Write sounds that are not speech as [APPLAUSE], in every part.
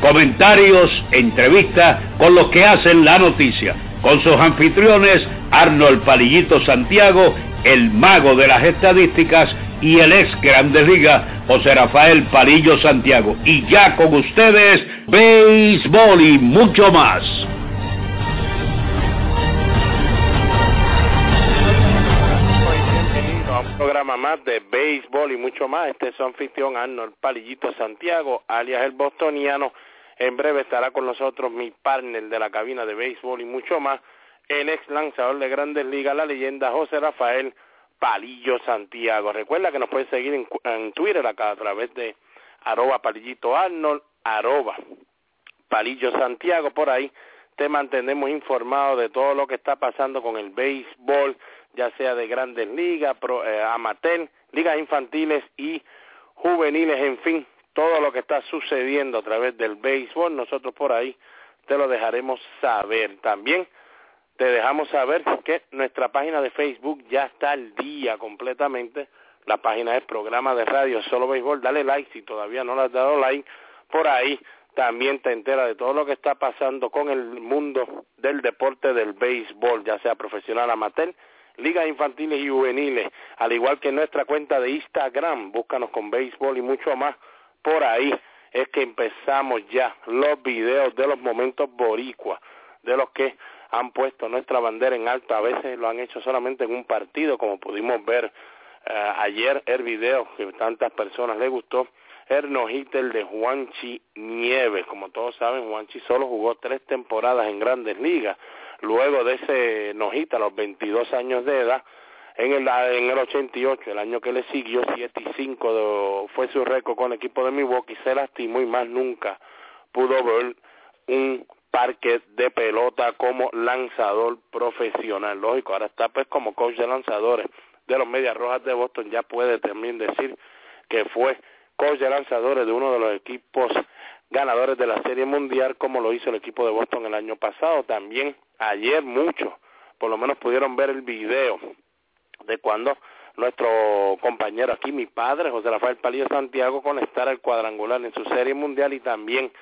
Comentarios, entrevistas con los que hacen la noticia, con sus anfitriones Arnold Palillito Santiago, el mago de las estadísticas y el ex Grandes Ligas, José Rafael Palillo Santiago. Y ya con ustedes, béisbol y mucho más. Programa más de béisbol y mucho más. Este es su anfitrión Arnold Palillito Santiago, alias el bostoniano. En breve estará con nosotros mi partner de la cabina de béisbol y mucho más, el ex lanzador de Grandes Ligas, la leyenda José Rafael Palillo Santiago. Recuerda que nos puedes seguir en, en Twitter acá a través de arroba palillito Arnold, arroba Palillo Santiago, por ahí te mantenemos informado de todo lo que está pasando con el béisbol, ya sea de grandes ligas, eh, amateur, ligas infantiles y juveniles, en fin, todo lo que está sucediendo a través del béisbol, nosotros por ahí te lo dejaremos saber. También te dejamos saber que nuestra página de Facebook ya está al día completamente. La página es programa de radio Solo Béisbol. Dale like si todavía no le has dado like. Por ahí también te entera de todo lo que está pasando con el mundo del deporte del béisbol, ya sea profesional, amateur, ligas infantiles y juveniles, al igual que nuestra cuenta de Instagram, búscanos con béisbol y mucho más. Por ahí es que empezamos ya los videos de los momentos boricuas, de los que han puesto nuestra bandera en alto, a veces lo han hecho solamente en un partido, como pudimos ver uh, ayer el video que tantas personas les gustó, el no-hitter de Juanchi Nieves. Como todos saben, Juanchi solo jugó tres temporadas en grandes ligas. Luego de ese no-hit a los 22 años de edad, en el, en el 88, el año que le siguió, 7 y 5 de, fue su récord con el equipo de Milwaukee, se lastimó y más nunca pudo ver un parque de pelota como lanzador profesional. Lógico, ahora está pues como coach de lanzadores de los Medias Rojas de Boston, ya puede también decir que fue coach de lanzadores de uno de los equipos ganadores de la Serie Mundial, como lo hizo el equipo de Boston el año pasado. También ayer muchos, por lo menos pudieron ver el video de cuando nuestro compañero aquí, mi padre, José Rafael Palillo Santiago, conectara el cuadrangular en su Serie Mundial y también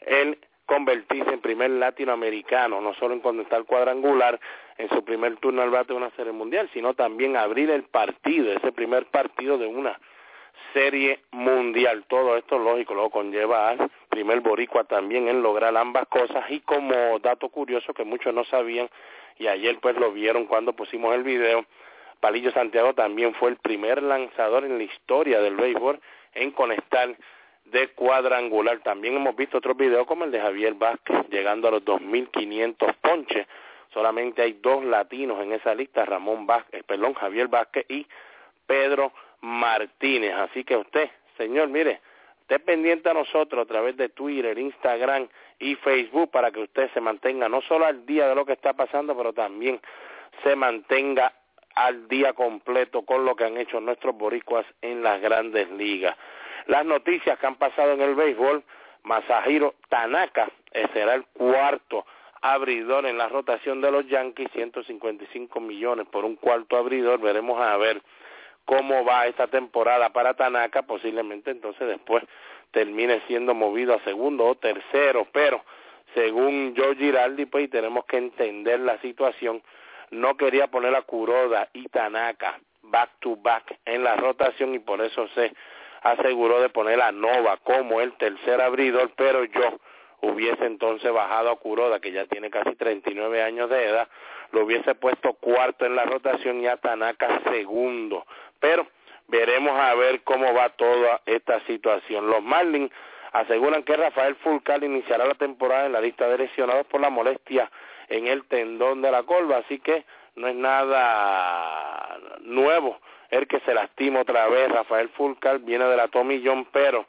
el convertirse en primer latinoamericano, no solo en conectar cuadrangular en su primer turno al bate de una serie mundial, sino también abrir el partido, ese primer partido de una serie mundial. Todo esto, lógico, lo conlleva al primer boricua también en lograr ambas cosas y como dato curioso que muchos no sabían y ayer pues lo vieron cuando pusimos el video, Palillo Santiago también fue el primer lanzador en la historia del béisbol en conectar de cuadrangular. También hemos visto otros videos como el de Javier Vázquez, llegando a los 2.500 ponches. Solamente hay dos latinos en esa lista, Ramón Vázquez, perdón, Javier Vázquez y Pedro Martínez. Así que usted, señor, mire, esté pendiente a nosotros a través de Twitter, Instagram y Facebook para que usted se mantenga no solo al día de lo que está pasando, pero también se mantenga al día completo con lo que han hecho nuestros boricuas en las grandes ligas. Las noticias que han pasado en el béisbol, Masahiro Tanaka será el cuarto abridor en la rotación de los Yankees, 155 millones por un cuarto abridor. Veremos a ver cómo va esta temporada para Tanaka, posiblemente entonces después termine siendo movido a segundo o tercero, pero según Joe Giraldi, pues tenemos que entender la situación, no quería poner a Kuroda y Tanaka back to back en la rotación y por eso se aseguró de poner a Nova como el tercer abridor, pero yo hubiese entonces bajado a Kuroda, que ya tiene casi 39 años de edad, lo hubiese puesto cuarto en la rotación y a Tanaka segundo. Pero veremos a ver cómo va toda esta situación. Los Marlins aseguran que Rafael Fulcal iniciará la temporada en la lista de lesionados por la molestia en el tendón de la colva, así que no es nada nuevo el que se lastima otra vez. Rafael Fulcal viene de la Tommy John, pero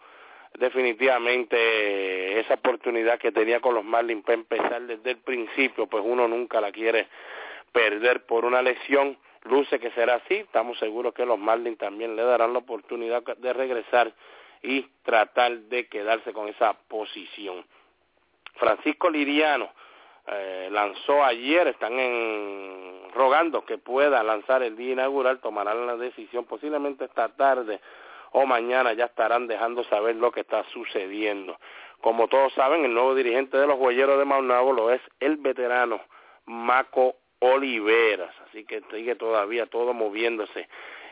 definitivamente esa oportunidad que tenía con los Marlins para empezar desde el principio, pues uno nunca la quiere perder por una lesión. Luce que será así, estamos seguros que los Marlins también le darán la oportunidad de regresar y tratar de quedarse con esa posición. Francisco Liriano eh, lanzó ayer, están en, rogando que pueda lanzar el día inaugural, tomarán la decisión posiblemente esta tarde o mañana ya estarán dejando saber lo que está sucediendo. Como todos saben, el nuevo dirigente de los Huelleros de Maunabo lo es el veterano Maco Oliveras, así que sigue todavía todo moviéndose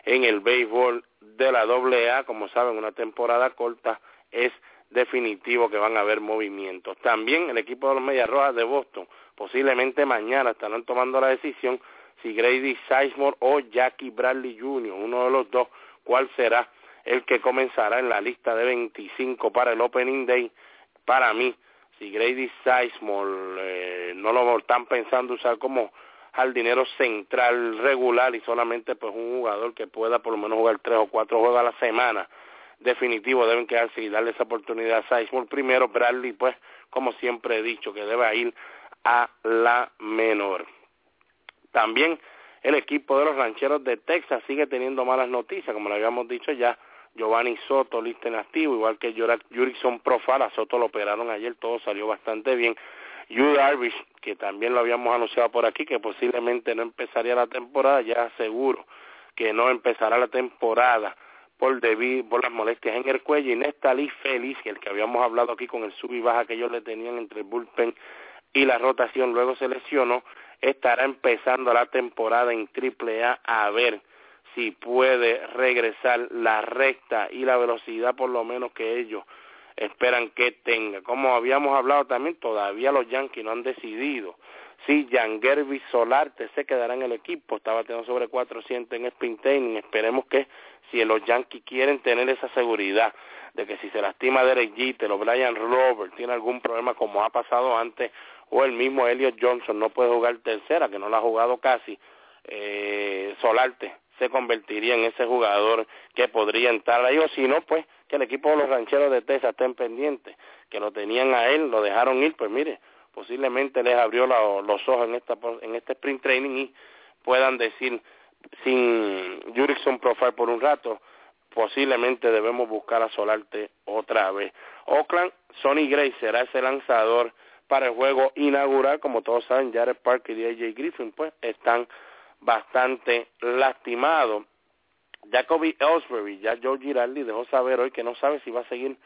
en el béisbol de la AA, como saben, una temporada corta es definitivo que van a haber movimientos. También el equipo de los Medias Rojas de Boston, posiblemente mañana estarán tomando la decisión si Grady Sizemore o Jackie Bradley Jr., uno de los dos, cuál será el que comenzará en la lista de 25 para el Opening Day. Para mí, si Grady Sizemore eh, no lo están pensando usar como dinero central regular y solamente pues un jugador que pueda por lo menos jugar tres o cuatro juegos a la semana, definitivo deben quedarse y darle esa oportunidad a Sizemore primero, Bradley pues como siempre he dicho que debe ir a la menor. También el equipo de los rancheros de Texas sigue teniendo malas noticias, como lo habíamos dicho ya, Giovanni Soto lista en activo, igual que Jurickson Profala, Soto lo operaron ayer, todo salió bastante bien. Yu Darvish, que también lo habíamos anunciado por aquí, que posiblemente no empezaría la temporada, ya seguro que no empezará la temporada por, por las molestias en el cuello. Y Nestalí Félix, el que habíamos hablado aquí con el sub y baja que ellos le tenían entre el bullpen y la rotación, luego se lesionó, estará empezando la temporada en Triple A a ver si puede regresar la recta y la velocidad por lo menos que ellos esperan que tenga. Como habíamos hablado también, todavía los Yankees no han decidido si Jan Gervis Solarte se quedará en el equipo. Estaba teniendo sobre 400 en spin training. Esperemos que si los Yankees quieren tener esa seguridad de que si se lastima Derek Jeter o Brian Robert tiene algún problema como ha pasado antes o el mismo Elliot Johnson no puede jugar tercera, que no la ha jugado casi, eh, Solarte se convertiría en ese jugador que podría entrar ahí, o si no, pues que el equipo de los rancheros de Texas estén pendientes, que lo tenían a él, lo dejaron ir, pues mire, posiblemente les abrió los ojos en, esta, en este sprint training y puedan decir, sin Jurickson Profile por un rato, posiblemente debemos buscar a Solarte otra vez. Oakland, Sonny Gray será ese lanzador para el juego inaugural, como todos saben, Jared Parker y AJ Griffin, pues están bastante lastimado. Jacoby Ellsbury, ya Joe Girardi dejó saber hoy que no sabe si va a seguir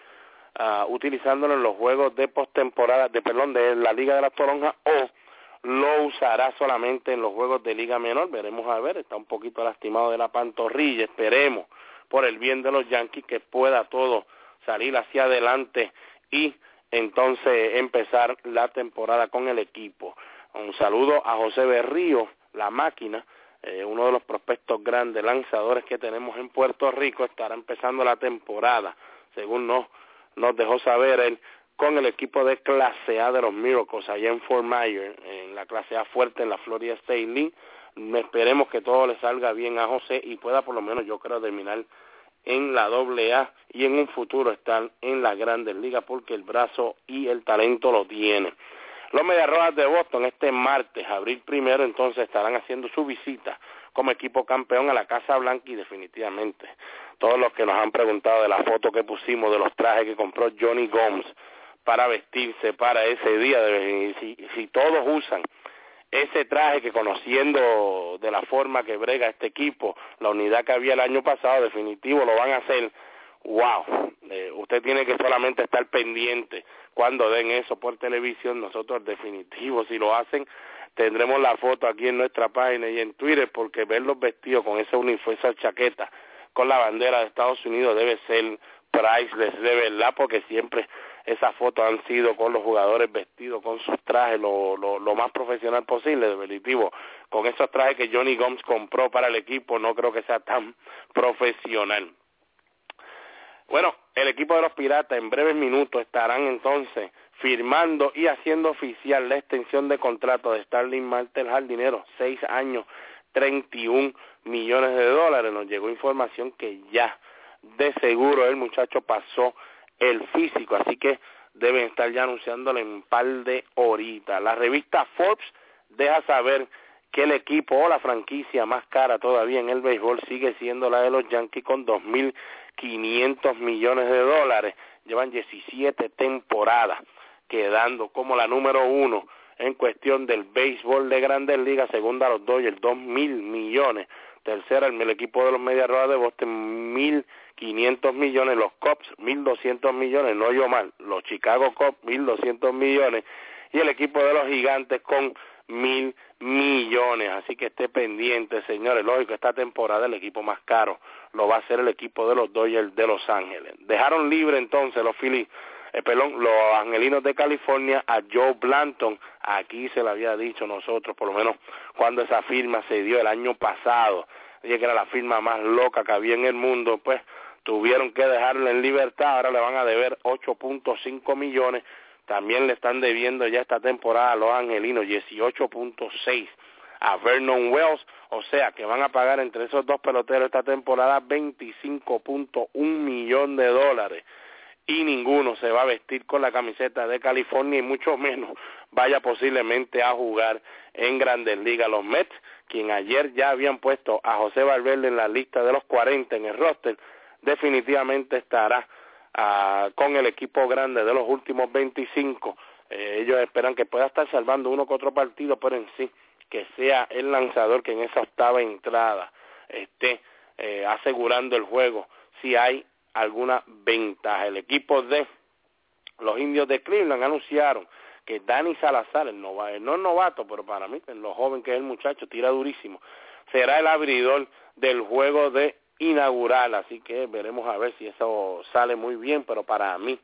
uh, utilizándolo en los juegos de postemporada, de perdón, de la Liga de las Toronjas o lo usará solamente en los juegos de Liga Menor. Veremos a ver, está un poquito lastimado de la pantorrilla. Esperemos, por el bien de los Yankees, que pueda todo salir hacia adelante y entonces empezar la temporada con el equipo. Un saludo a José Berrío la máquina, eh, uno de los prospectos grandes lanzadores que tenemos en Puerto Rico, estará empezando la temporada, según nos, nos dejó saber él, con el equipo de clase A de los Miracles allá en Fort Myers, en la clase A fuerte en la Florida State League. Esperemos que todo le salga bien a José y pueda por lo menos yo creo terminar en la doble A y en un futuro estar en las grandes ligas porque el brazo y el talento lo tiene. Los Mediarrojas de Boston este martes, abril primero, entonces estarán haciendo su visita como equipo campeón a la Casa Blanca y definitivamente todos los que nos han preguntado de la foto que pusimos de los trajes que compró Johnny Gomes para vestirse para ese día, si, si todos usan ese traje que conociendo de la forma que brega este equipo, la unidad que había el año pasado, definitivo lo van a hacer, wow, eh, usted tiene que solamente estar pendiente. Cuando den eso por televisión, nosotros definitivo, si lo hacen, tendremos la foto aquí en nuestra página y en Twitter, porque verlos vestidos con ese uniforme, esa chaqueta, con la bandera de Estados Unidos debe ser priceless, de verdad, porque siempre esas fotos han sido con los jugadores vestidos con sus trajes lo, lo, lo más profesional posible, definitivo. Con esos trajes que Johnny Gomes compró para el equipo, no creo que sea tan profesional. Bueno, el equipo de los Piratas en breves minutos estarán entonces firmando y haciendo oficial la extensión de contrato de Starling Marte el jardinero, seis años, 31 millones de dólares. Nos llegó información que ya de seguro el muchacho pasó el físico, así que deben estar ya anunciándole en un par de horitas. La revista Forbes deja saber que el equipo o la franquicia más cara todavía en el béisbol sigue siendo la de los Yankees con 2.500 millones de dólares. Llevan 17 temporadas quedando como la número uno en cuestión del béisbol de grandes ligas, segunda a los Dodgers, 2.000 millones. Tercera, el, equipo de los Medias Rojas de Boston, 1.500 millones. Los Cubs, 1.200 millones. No yo mal. Los Chicago Cubs, 1.200 millones. Y el equipo de los Gigantes con mil millones. Así que esté pendiente, señores. Lógico, esta temporada el equipo más caro lo va a ser el equipo de los Dodgers de Los Ángeles. Dejaron libre entonces los Phillies, eh, perdón, los Angelinos de California a Joe Blanton. Aquí se lo había dicho nosotros, por lo menos cuando esa firma se dio el año pasado. Que era la firma más loca que había en el mundo, pues tuvieron que dejarlo en libertad. Ahora le van a deber 8.5 millones también le están debiendo ya esta temporada a los angelinos 18.6 a Vernon Wells, o sea que van a pagar entre esos dos peloteros esta temporada 25.1 millón de dólares y ninguno se va a vestir con la camiseta de California y mucho menos vaya posiblemente a jugar en Grandes Ligas. Los Mets, quien ayer ya habían puesto a José Valverde en la lista de los 40 en el roster, definitivamente estará con el equipo grande de los últimos 25. Eh, ellos esperan que pueda estar salvando uno que otro partido, pero en sí que sea el lanzador que en esa octava entrada esté eh, asegurando el juego si hay alguna ventaja. El equipo de los indios de Cleveland anunciaron que Dani Salazar, el no es novato, pero para mí, en lo joven que es el muchacho, tira durísimo, será el abridor del juego de inaugural, así que veremos a ver si eso sale muy bien, pero para mí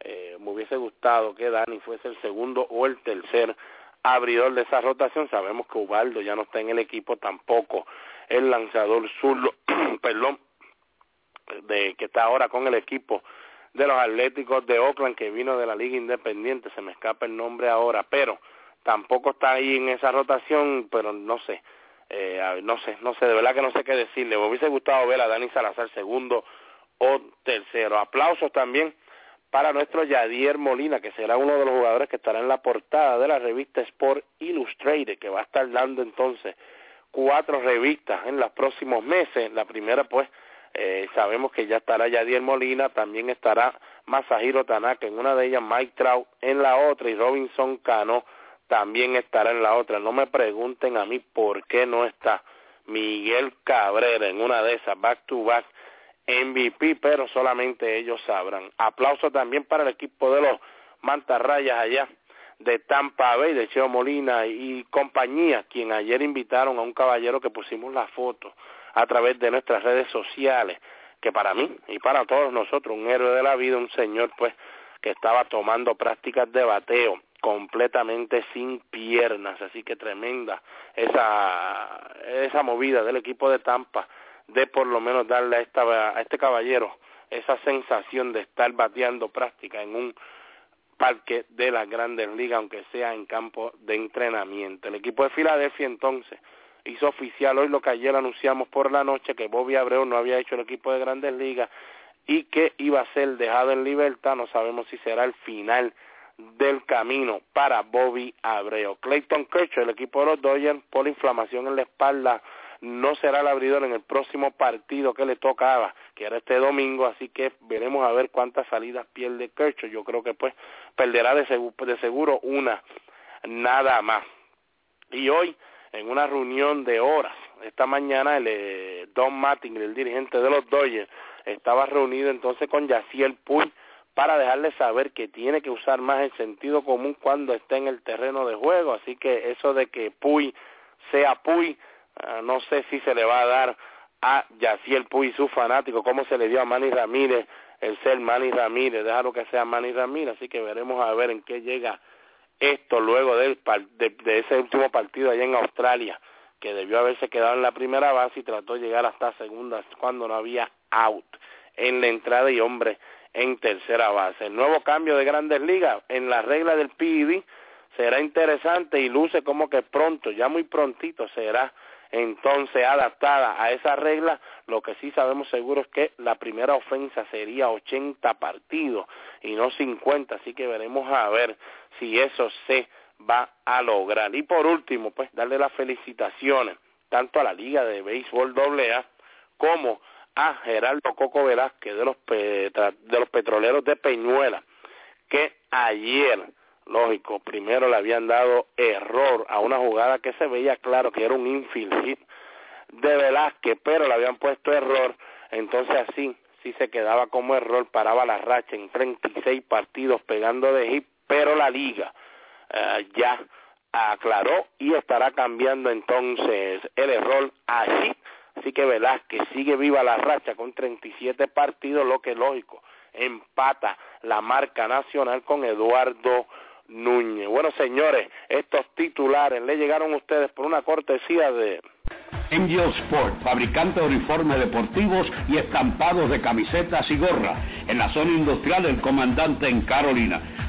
eh, me hubiese gustado que Dani fuese el segundo o el tercer abridor de esa rotación. Sabemos que Ubaldo ya no está en el equipo tampoco, el lanzador zurdo, [CLEARS THROAT] perdón, de que está ahora con el equipo de los Atléticos de Oakland que vino de la Liga Independiente, se me escapa el nombre ahora, pero tampoco está ahí en esa rotación, pero no sé, eh, no sé, no sé, de verdad que no sé qué decirle. Me hubiese gustado ver a Dani Salazar segundo o tercero. Aplausos también para nuestro Yadier Molina, que será uno de los jugadores que estará en la portada de la revista Sport Illustrated, que va a estar dando entonces cuatro revistas en los próximos meses. La primera, pues, eh, sabemos que ya estará Yadier Molina, también estará Masahiro Tanaka en una de ellas, Mike Trout en la otra y Robinson Cano también estará en la otra. No me pregunten a mí por qué no está Miguel Cabrera en una de esas back to back MVP, pero solamente ellos sabrán. Aplauso también para el equipo de los Mantarrayas allá de Tampa Bay, de Cheo Molina y compañía, quien ayer invitaron a un caballero que pusimos la foto a través de nuestras redes sociales, que para mí y para todos nosotros, un héroe de la vida, un señor pues que estaba tomando prácticas de bateo completamente sin piernas, así que tremenda esa esa movida del equipo de Tampa de por lo menos darle a, esta, a este caballero esa sensación de estar bateando práctica en un parque de las grandes ligas, aunque sea en campo de entrenamiento. El equipo de Filadelfia entonces hizo oficial hoy lo que ayer anunciamos por la noche, que Bobby Abreu no había hecho el equipo de grandes ligas y que iba a ser dejado en libertad, no sabemos si será el final del camino para Bobby Abreu. Clayton Kershaw, el equipo de los Dodgers, por inflamación en la espalda, no será el abridor en el próximo partido que le tocaba, que era este domingo, así que veremos a ver cuántas salidas pierde Kershaw. Yo creo que pues perderá de seguro, de seguro una, nada más. Y hoy, en una reunión de horas, esta mañana, el eh, Don Matting, el dirigente de los Dodgers, estaba reunido entonces con Yaciel Puy, para dejarle saber que tiene que usar más el sentido común cuando esté en el terreno de juego. Así que eso de que Puy sea Puy, ah, no sé si se le va a dar a Yaciel Puy, su fanático, como se le dio a Manny Ramírez el ser Manny Ramírez, déjalo que sea Manny Ramírez, así que veremos a ver en qué llega esto luego de ese último partido allá en Australia, que debió haberse quedado en la primera base y trató de llegar hasta segunda cuando no había out en la entrada y hombre en tercera base. El nuevo cambio de grandes ligas en la regla del PID será interesante y luce como que pronto, ya muy prontito será entonces adaptada a esa regla. Lo que sí sabemos seguro es que la primera ofensa sería 80 partidos y no 50, así que veremos a ver si eso se va a lograr. Y por último, pues darle las felicitaciones tanto a la Liga de Béisbol AA como a Geraldo Coco Velázquez de los, de los petroleros de Peñuela, que ayer, lógico, primero le habían dado error a una jugada que se veía claro que era un infield hit de Velázquez, pero le habían puesto error, entonces así sí se quedaba como error, paraba la racha en 36 partidos pegando de hit, pero la liga eh, ya aclaró y estará cambiando entonces el error. Así Así que Velázquez sigue viva la racha con 37 partidos, lo que lógico, empata la marca nacional con Eduardo Núñez. Bueno, señores, estos titulares le llegaron a ustedes por una cortesía de... Angel Sport, fabricante de uniformes deportivos y estampados de camisetas y gorras, en la zona industrial del comandante en Carolina.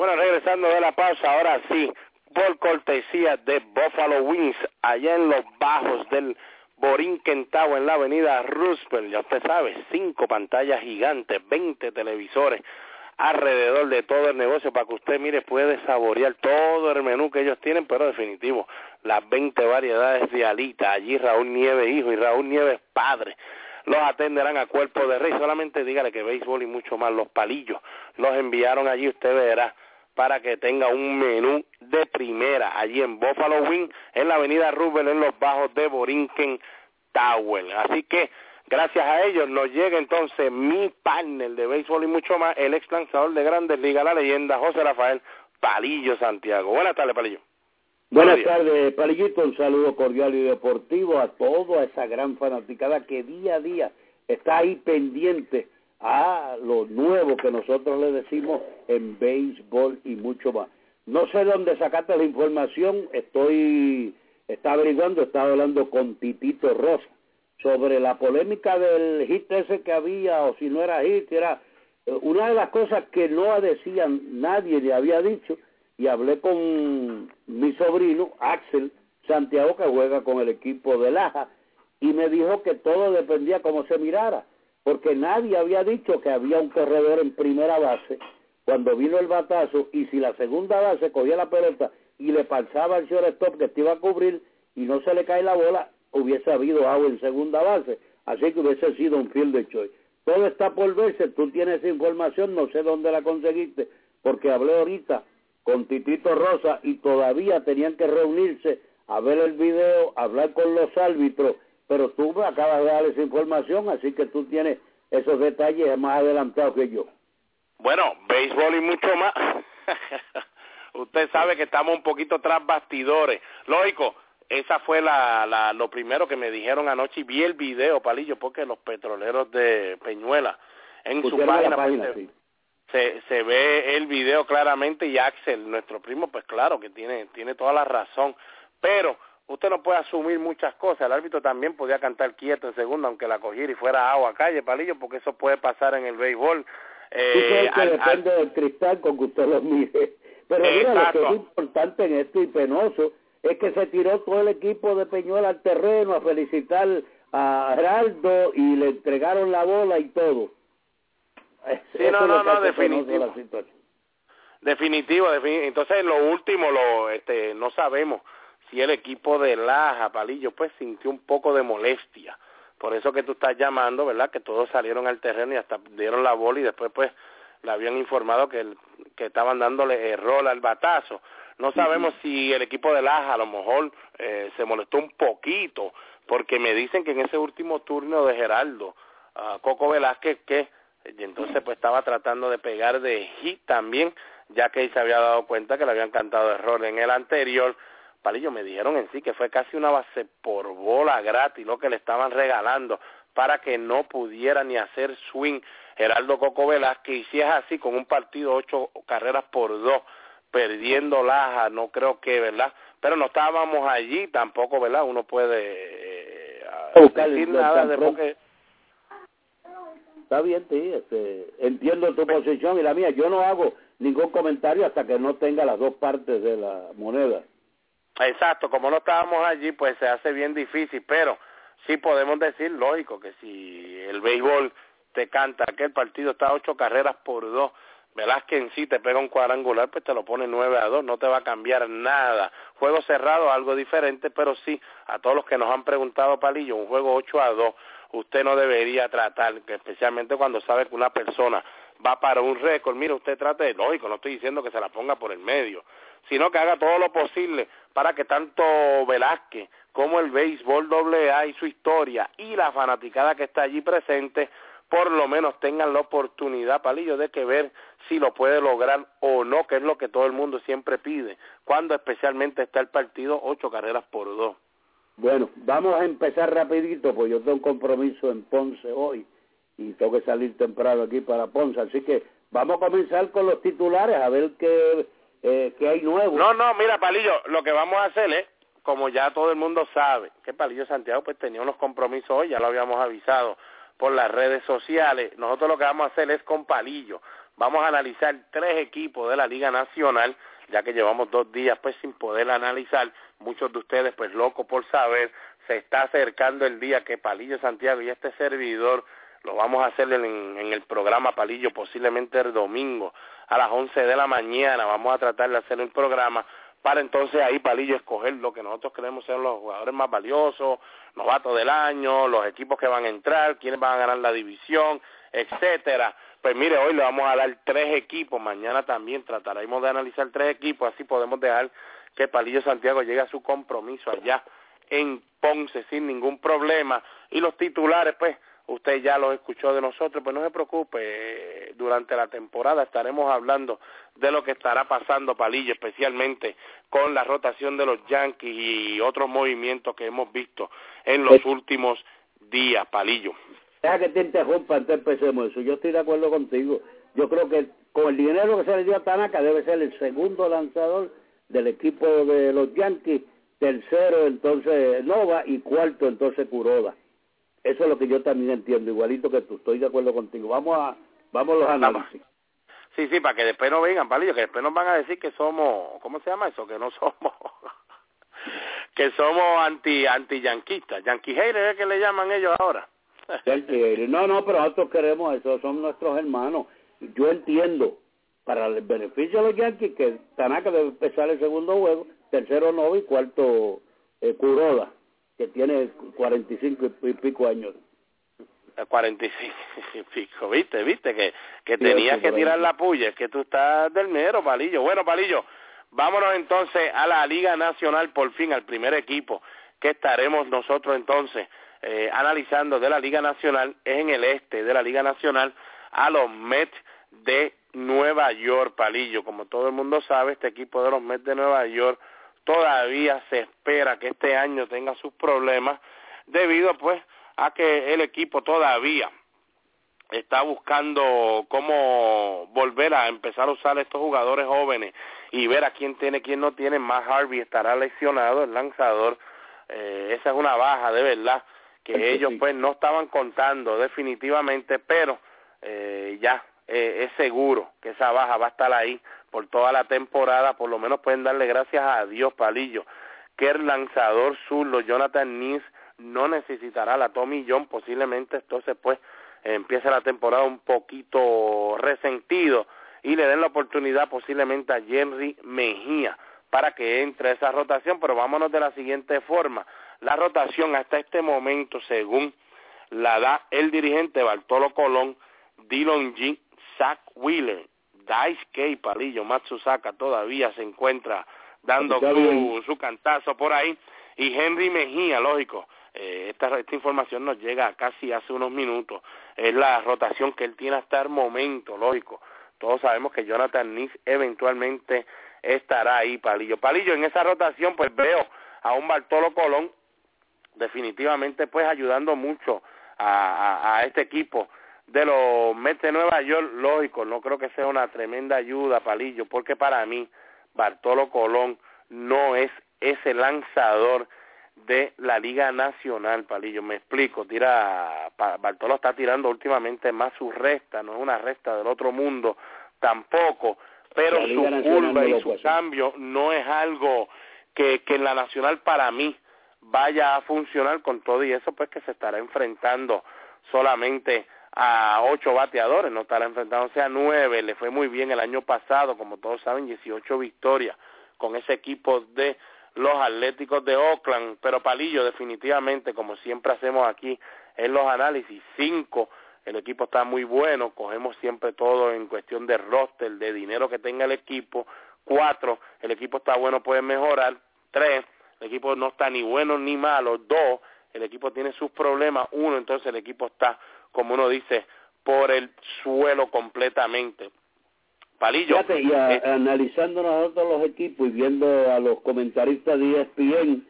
Bueno, regresando de la pausa, ahora sí, por cortesía de Buffalo Wings, allá en los bajos del Borinquen Tower en la avenida Roosevelt, ya usted sabe, cinco pantallas gigantes, 20 televisores alrededor de todo el negocio para que usted mire puede saborear todo el menú que ellos tienen, pero definitivo, las 20 variedades de alita, allí Raúl Nieves hijo y Raúl Nieves padre, los atenderán a cuerpo de rey, solamente dígale que béisbol y mucho más, los palillos los enviaron allí, usted verá para que tenga un menú de primera allí en Buffalo Wing, en la avenida Rubel, en los bajos de Borinquen Tower. Así que gracias a ellos nos llega entonces mi panel de béisbol y mucho más, el ex lanzador de Grandes Ligas, la leyenda José Rafael Palillo Santiago. Buenas tardes, Palillo. Buenas tardes, Palillito. Un saludo cordial y deportivo a toda esa gran fanaticada que día a día está ahí pendiente a lo nuevo que nosotros le decimos en béisbol y mucho más. No sé dónde sacaste la información, estoy, está averiguando, estaba hablando con Titito Rosa sobre la polémica del hit ese que había, o si no era hit, era eh, una de las cosas que no decían, nadie le había dicho, y hablé con mi sobrino, Axel Santiago, que juega con el equipo de Laja, y me dijo que todo dependía cómo se mirara porque nadie había dicho que había un corredor en primera base cuando vino el batazo y si la segunda base cogía la pelota y le pasaba al shortstop que te iba a cubrir y no se le cae la bola, hubiese habido agua en segunda base, así que hubiese sido un field de choice. Todo está por verse, tú tienes esa información, no sé dónde la conseguiste, porque hablé ahorita con Titito Rosa y todavía tenían que reunirse a ver el video, hablar con los árbitros pero tú me acabas de dar esa información, así que tú tienes esos detalles más adelantados que yo. Bueno, béisbol y mucho más. [LAUGHS] Usted sabe que estamos un poquito tras bastidores. Lógico, esa fue la, la, lo primero que me dijeron anoche y vi el video, Palillo, porque los petroleros de Peñuela en su página, pues, se, se ve el video claramente y Axel, nuestro primo, pues claro que tiene, tiene toda la razón. Pero usted no puede asumir muchas cosas. El árbitro también podía cantar quieto en segundo, aunque la cogiera y fuera agua a calle, palillo, porque eso puede pasar en el béisbol. Eh, que depende del cristal con que usted lo mire. Pero mira, lo que es importante en esto y penoso es que se tiró todo el equipo de Peñuela al terreno a felicitar a Geraldo y le entregaron la bola y todo. Sí, no, no, no, definitivo. Definitivo, definitivo. Entonces, lo último, lo, este, no sabemos si el equipo de Laja, Palillo, pues sintió un poco de molestia. Por eso que tú estás llamando, ¿verdad? Que todos salieron al terreno y hasta dieron la bola y después, pues, le habían informado que, que estaban dándole error al batazo. No sabemos si el equipo de Laja a lo mejor eh, se molestó un poquito, porque me dicen que en ese último turno de Geraldo, Coco Velázquez, que y entonces pues estaba tratando de pegar de hit también, ya que él se había dado cuenta que le habían cantado error en el anterior. Palillo, me dijeron en sí que fue casi una base por bola gratis lo que le estaban regalando para que no pudiera ni hacer swing Geraldo Coco Velázquez. Y si es así, con un partido ocho carreras por dos, perdiendo Laja, no creo que, ¿verdad? Pero no estábamos allí tampoco, ¿verdad? Uno puede eh, decir nada de porque... Está bien, sí, este, entiendo tu posición y la mía. Yo no hago ningún comentario hasta que no tenga las dos partes de la moneda. Exacto, como no estábamos allí, pues se hace bien difícil, pero sí podemos decir, lógico, que si el béisbol te canta que el partido está ocho carreras por dos, que en sí te pega un cuadrangular, pues te lo pone nueve a dos, no te va a cambiar nada. Juego cerrado, algo diferente, pero sí, a todos los que nos han preguntado, Palillo, un juego ocho a dos, usted no debería tratar, especialmente cuando sabe que una persona va para un récord, mire, usted trate, lógico, no estoy diciendo que se la ponga por el medio, sino que haga todo lo posible para que tanto Velázquez como el béisbol doble A y su historia y la fanaticada que está allí presente por lo menos tengan la oportunidad, Palillo, de que ver si lo puede lograr o no, que es lo que todo el mundo siempre pide, cuando especialmente está el partido ocho carreras por dos. Bueno, vamos a empezar rapidito, pues yo tengo un compromiso en Ponce hoy y tengo que salir temprano aquí para Ponce, así que vamos a comenzar con los titulares, a ver qué, eh. No, no, mira, Palillo, lo que vamos a hacer es, como ya todo el mundo sabe, que Palillo Santiago pues tenía unos compromisos hoy, ya lo habíamos avisado, por las redes sociales. Nosotros lo que vamos a hacer es con palillo. Vamos a analizar tres equipos de la Liga Nacional, ya que llevamos dos días pues sin poder analizar. Muchos de ustedes pues locos por saber. Se está acercando el día que Palillo Santiago y este servidor lo vamos a hacer en el programa Palillo posiblemente el domingo a las 11 de la mañana. Vamos a tratar de hacer el programa para entonces ahí Palillo escoger lo que nosotros creemos ser los jugadores más valiosos, novatos del año, los equipos que van a entrar, quiénes van a ganar la división, etcétera. Pues mire, hoy le vamos a dar tres equipos, mañana también trataremos de analizar tres equipos, así podemos dejar que Palillo Santiago llegue a su compromiso allá en Ponce sin ningún problema. Y los titulares, pues, usted ya los escuchó de nosotros, pues no se preocupe, durante la temporada estaremos hablando de lo que estará pasando Palillo, especialmente con la rotación de los Yankees y otros movimientos que hemos visto en los últimos días, Palillo. Deja que te interrumpa antes empecemos eso, yo estoy de acuerdo contigo, yo creo que con el dinero que se le dio a Tanaka debe ser el segundo lanzador del equipo de los Yankees, tercero entonces Nova y cuarto entonces Kuroda eso es lo que yo también entiendo, igualito que tú, estoy de acuerdo contigo. Vamos a vamos a los análisis. Sí, sí, para que después no vengan, Palillo, que después nos van a decir que somos, ¿cómo se llama eso? Que no somos, [LAUGHS] que somos anti anti yanquistas, yankee haters es que le llaman ellos ahora. no, no, pero nosotros queremos eso, son nuestros hermanos. Yo entiendo, para el beneficio de los yankees, que Tanaka debe empezar el segundo juego, tercero Novi y cuarto eh, Kuroda que tiene 45 y pico años. 45 y pico, viste, viste, que, que tenías que tirar la puya, es que tú estás del mero, Palillo. Bueno, Palillo, vámonos entonces a la Liga Nacional, por fin, al primer equipo que estaremos nosotros entonces eh, analizando de la Liga Nacional, es en el este de la Liga Nacional, a los Mets de Nueva York, Palillo. Como todo el mundo sabe, este equipo de los Mets de Nueva York todavía se espera que este año tenga sus problemas debido pues a que el equipo todavía está buscando cómo volver a empezar a usar estos jugadores jóvenes y ver a quién tiene, quién no tiene. Más Harvey estará lesionado, el lanzador. Eh, esa es una baja de verdad que ellos pues no estaban contando definitivamente, pero eh, ya eh, es seguro que esa baja va a estar ahí por toda la temporada, por lo menos pueden darle gracias a Dios, Palillo, que el lanzador zurdo Jonathan Nins no necesitará la Tommy John, posiblemente entonces pues empiece la temporada un poquito resentido y le den la oportunidad posiblemente a Henry Mejía para que entre esa rotación, pero vámonos de la siguiente forma. La rotación hasta este momento, según la da el dirigente Bartolo Colón, Dillon G Zach Wheeler, Dice K, Palillo, Matsusaka todavía se encuentra dando su, su cantazo por ahí, y Henry Mejía, lógico, eh, esta, esta información nos llega casi hace unos minutos, es la rotación que él tiene hasta el momento, lógico. Todos sabemos que Jonathan Nix eventualmente estará ahí, Palillo. Palillo, en esa rotación pues veo a un Bartolo Colón definitivamente pues ayudando mucho a, a, este equipo de los Mets de Nueva York, lógico, no creo que sea una tremenda ayuda, Palillo, porque para mí Bartolo Colón no es ese lanzador de la Liga Nacional, Palillo. Me explico, tira, Bartolo está tirando últimamente más su resta, no es una resta del otro mundo tampoco, pero su curva y su cambio no es algo que, que en la Nacional para mí vaya a funcionar con todo y eso pues que se estará enfrentando solamente a ocho bateadores, no estará enfrentándose a nueve, le fue muy bien el año pasado, como todos saben, 18 victorias con ese equipo de los Atléticos de Oakland, pero Palillo definitivamente, como siempre hacemos aquí en los análisis, cinco, el equipo está muy bueno, cogemos siempre todo en cuestión de roster, de dinero que tenga el equipo, cuatro, el equipo está bueno, puede mejorar, tres, el equipo no está ni bueno ni malo, dos, el equipo tiene sus problemas, uno, entonces el equipo está, como uno dice, por el suelo completamente. Palillo. Fíjate, y analizando nosotros los equipos y viendo a los comentaristas de ESPN,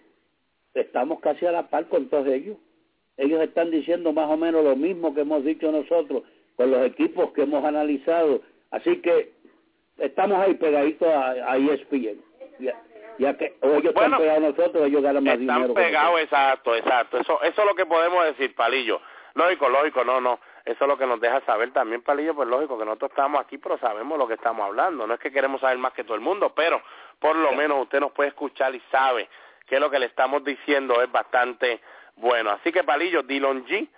estamos casi a la par con todos ellos. Ellos están diciendo más o menos lo mismo que hemos dicho nosotros con los equipos que hemos analizado. Así que estamos ahí pegaditos a, a ESPN. Ya, que ellos están pegados a nosotros, ellos ganan más dinero. Están pegados, exacto, exacto. Eso, eso es lo que podemos decir, Palillo. Lógico, lógico, no, no eso es lo que nos deja saber también, Palillo, pues lógico que nosotros estamos aquí, pero sabemos lo que estamos hablando. No es que queremos saber más que todo el mundo, pero por lo menos usted nos puede escuchar y sabe que lo que le estamos diciendo es bastante bueno. Así que, Palillo, Dillon G,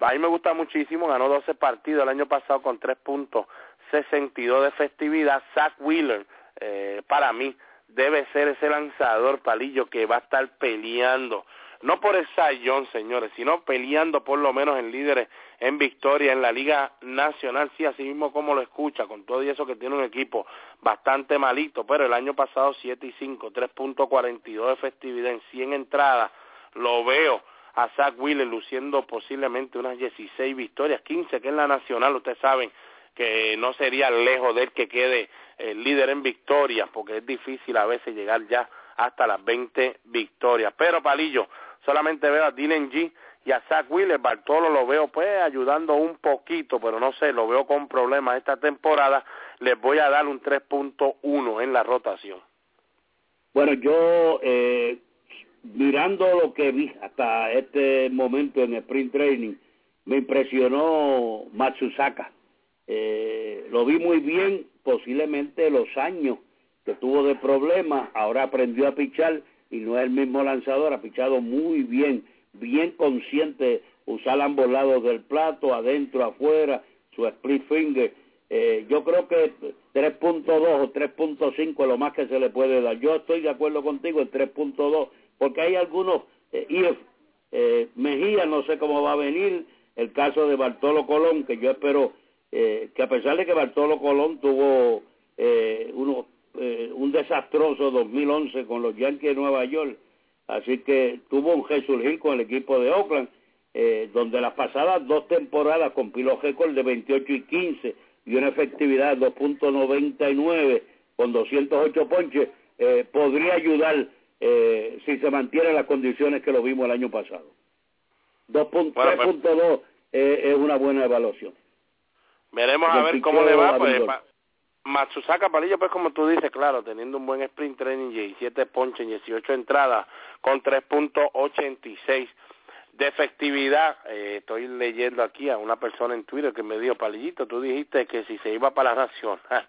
a mí me gusta muchísimo, ganó 12 partidos el año pasado con 3.62 de efectividad. Zach Wheeler, eh, para mí, debe ser ese lanzador, Palillo, que va a estar peleando no por el Sayón, señores, sino peleando por lo menos en líderes en victoria en la Liga Nacional, sí, así mismo como lo escucha, con todo y eso que tiene un equipo bastante malito, pero el año pasado 7 y 5, 3.42 de efectividad en 100 entradas, lo veo a Zach Wheeler luciendo posiblemente unas 16 victorias, 15 que en la Nacional, ustedes saben que no sería lejos de él que quede el líder en victorias, porque es difícil a veces llegar ya hasta las 20 victorias. Pero Palillo, solamente veo a Dylan G y a Zach Wheeler, Bartolo lo veo pues ayudando un poquito, pero no sé, lo veo con problemas esta temporada, les voy a dar un 3.1 en la rotación. Bueno, yo eh, mirando lo que vi hasta este momento en el sprint training, me impresionó Matsusaka. Eh, lo vi muy bien, posiblemente los años que tuvo de problemas, ahora aprendió a pichar y no es el mismo lanzador, ha pichado muy bien, bien consciente, usar ambos lados del plato, adentro, afuera, su split finger. Eh, yo creo que 3.2 o 3.5 es lo más que se le puede dar. Yo estoy de acuerdo contigo en 3.2, porque hay algunos, eh, eh, Mejía no sé cómo va a venir, el caso de Bartolo Colón, que yo espero eh, que a pesar de que Bartolo Colón tuvo eh, unos eh, un desastroso 2011 con los Yankees de Nueva York, así que tuvo un resurgir con el equipo de Oakland, eh, donde las pasadas dos temporadas compiló récord de 28 y 15 y una efectividad de 2.99 con 208 ponches, eh, podría ayudar eh, si se mantienen las condiciones que lo vimos el año pasado. 2.3.2 pues, es una buena evaluación. Veremos a ver cómo le va. Pues, Matsusaka Palillo, pues como tú dices, claro, teniendo un buen sprint training, 17 ponches, 18 entradas, con 3.86 de efectividad. Eh, estoy leyendo aquí a una persona en Twitter que me dijo, Palillito, tú dijiste que si se iba para la Nacional,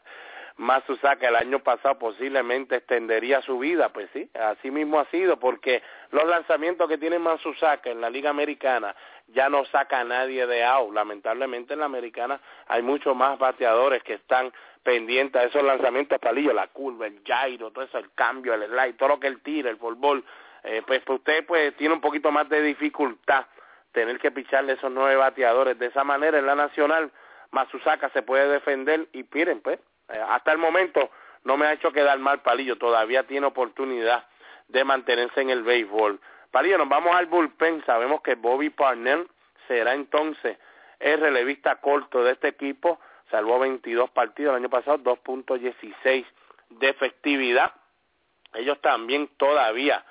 Matsusaka el año pasado posiblemente extendería su vida, pues sí, así mismo ha sido, porque los lanzamientos que tiene Matsusaka en la Liga Americana ya no saca a nadie de out. Lamentablemente en la Americana hay muchos más bateadores que están pendiente a esos lanzamientos palillos, la curva, el gyro, todo eso, el cambio, el slide, todo lo que él tira, el fútbol, eh, pues, pues, usted pues tiene un poquito más de dificultad tener que picharle esos nueve bateadores. De esa manera en la nacional Matsusaka se puede defender y miren, pues, hasta el momento no me ha hecho quedar mal Palillo, todavía tiene oportunidad de mantenerse en el béisbol. Palillo, nos vamos al bullpen, sabemos que Bobby Parnell será entonces el relevista corto de este equipo, salvó 22 partidos el año pasado, 2.16 de efectividad. Ellos también todavía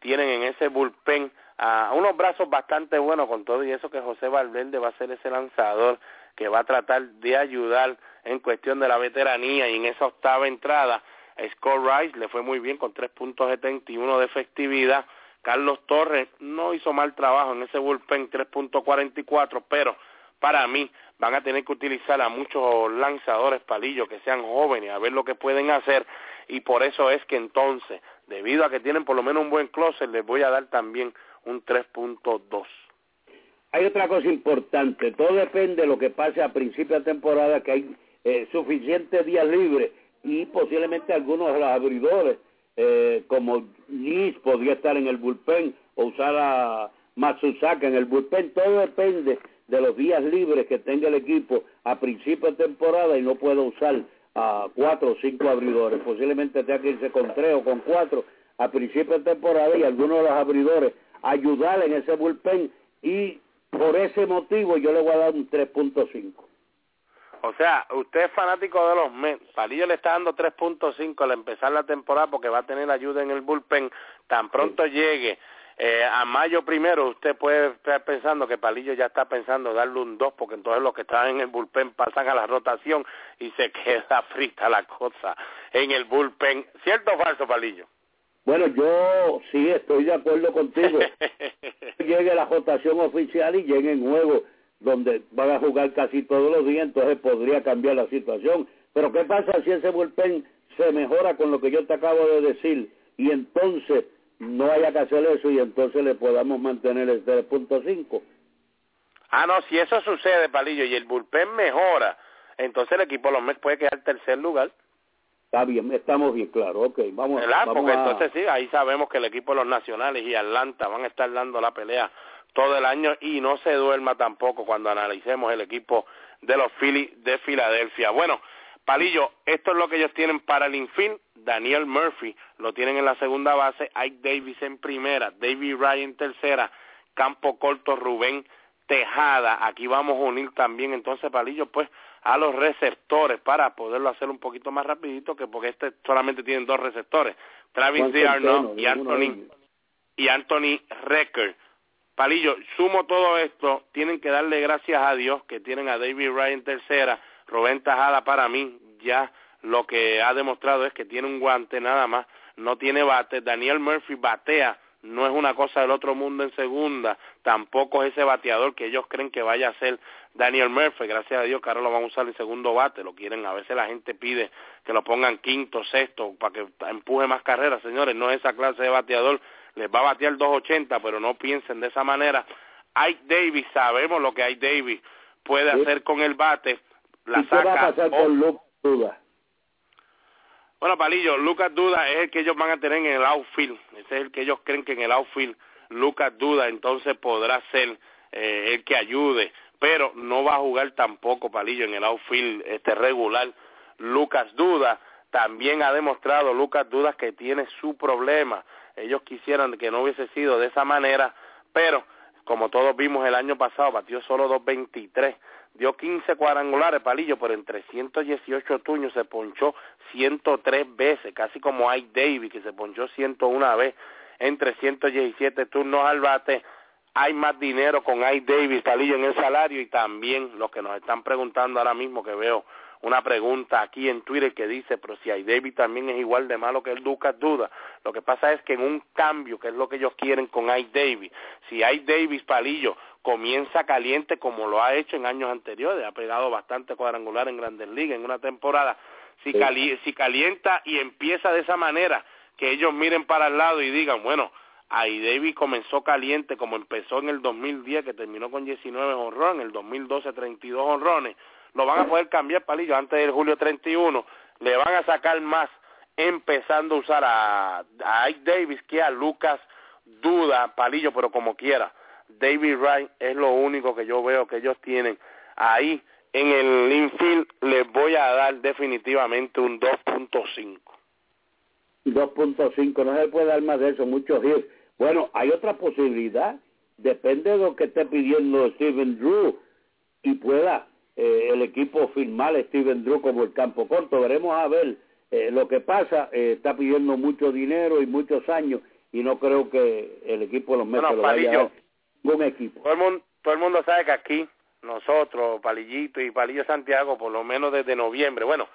tienen en ese bullpen a unos brazos bastante buenos con todo y eso que José Valverde va a ser ese lanzador que va a tratar de ayudar en cuestión de la veteranía y en esa octava entrada Scott Rice le fue muy bien con 3.71 de efectividad. Carlos Torres no hizo mal trabajo en ese bullpen 3.44, pero para mí van a tener que utilizar a muchos lanzadores palillos que sean jóvenes a ver lo que pueden hacer y por eso es que entonces, debido a que tienen por lo menos un buen closer, les voy a dar también un 3.2. Hay otra cosa importante, todo depende de lo que pase a principio de temporada, que hay eh, suficientes días libres y posiblemente algunos de los abridores, eh, como Liz podría estar en el bullpen o usar a Matsusaka en el bullpen, todo depende de los días libres que tenga el equipo a principio de temporada y no pueda usar a cuatro o cinco abridores. Posiblemente tenga que irse con tres o con cuatro a principio de temporada y algunos de los abridores ayudar en ese bullpen y por ese motivo yo le voy a dar un 3.5. O sea, usted es fanático de los Mets. Palillo le está dando 3.5 al empezar la temporada porque va a tener ayuda en el bullpen. Tan pronto llegue eh, a mayo primero, usted puede estar pensando que Palillo ya está pensando darle un 2 porque entonces los que están en el bullpen pasan a la rotación y se [LAUGHS] queda frita la cosa en el bullpen. ¿Cierto o falso, Palillo? Bueno, yo sí estoy de acuerdo contigo. [LAUGHS] llegue la rotación oficial y llegue en juego donde van a jugar casi todos los días, entonces podría cambiar la situación. Pero ¿qué pasa si ese bullpen se mejora con lo que yo te acabo de decir y entonces no haya que hacer eso y entonces le podamos mantener el 3.5? Ah, no, si eso sucede, Palillo, y el bullpen mejora, entonces el equipo de los Mets puede quedar tercer lugar. Está bien, estamos bien claros, ok, vamos, vamos Porque a... entonces sí, ahí sabemos que el equipo de los Nacionales y Atlanta van a estar dando la pelea todo el año y no se duerma tampoco cuando analicemos el equipo de los Phillies de Filadelfia. Bueno, Palillo, esto es lo que ellos tienen para el infin. Daniel Murphy lo tienen en la segunda base, Ike Davis en primera, David Ryan en tercera, campo corto Rubén Tejada. Aquí vamos a unir también entonces, Palillo, pues a los receptores para poderlo hacer un poquito más rapidito que porque este solamente tienen dos receptores, Travis D'Arnaud Centeno, y Anthony y Anthony Recker. Palillo, sumo todo esto, tienen que darle gracias a Dios que tienen a David Ryan tercera, Rubén Tajada para mí, ya lo que ha demostrado es que tiene un guante nada más, no tiene bate, Daniel Murphy batea, no es una cosa del otro mundo en segunda, tampoco es ese bateador que ellos creen que vaya a ser Daniel Murphy, gracias a Dios que ahora lo van a usar en segundo bate, lo quieren, a veces la gente pide que lo pongan quinto, sexto, para que empuje más carreras, señores, no es esa clase de bateador, les va a batear 2.80, pero no piensen de esa manera. Ike Davis, sabemos lo que Ike Davis puede hacer con el bate, la ¿Y qué va a saca. pasar o- con Luke Duda? Bueno, Palillo, Lucas Duda es el que ellos van a tener en el outfield. Ese es el que ellos creen que en el outfield Lucas Duda entonces podrá ser eh, el que ayude, pero no va a jugar tampoco Palillo en el outfield este regular. Lucas Duda también ha demostrado Lucas Duda que tiene su problema. Ellos quisieran que no hubiese sido de esa manera, pero como todos vimos el año pasado, batió solo 2.23, dio 15 cuadrangulares, palillo, pero en 318 tuños se ponchó 103 veces, casi como Ike Davis, que se ponchó 101 vez en 317 turnos al bate. Hay más dinero con Ike Davis, palillo, en el salario y también los que nos están preguntando ahora mismo que veo una pregunta aquí en Twitter que dice, pero si Ike Davis también es igual de malo que el Lucas Duda. Lo que pasa es que en un cambio, que es lo que ellos quieren con Ike Davis, si Ike Davis, palillo, comienza caliente como lo ha hecho en años anteriores, ha pegado bastante cuadrangular en Grandes Ligas en una temporada, si, Sí. cali si calienta y empieza de esa manera, que ellos miren para el lado y digan, bueno, ahí Davis comenzó caliente como empezó en el 2010, que terminó con 19 honrones, en el 2012 32 honrones, lo van a poder cambiar, palillo, antes del julio 31, le van a sacar más empezando a usar a, a Ike Davis que a Lucas Duda, palillo, pero como quiera. David Wright es lo único que yo veo que ellos tienen ahí en el infield les voy a dar definitivamente un 2.5. 2.5, no se puede dar más de eso, muchos hits. Bueno, hay otra posibilidad, depende de lo que esté pidiendo Steven Drew y pueda eh, el equipo firmar a Steven Drew como el campo corto. Veremos a ver eh, lo que pasa. Eh, está pidiendo mucho dinero y muchos años y no creo que el equipo de los Mets Bueno, lo vaya a dar. Equipo. Todo el mundo, todo el mundo sabe que aquí nosotros, Palillito y Palillo Santiago, por lo menos desde noviembre, bueno,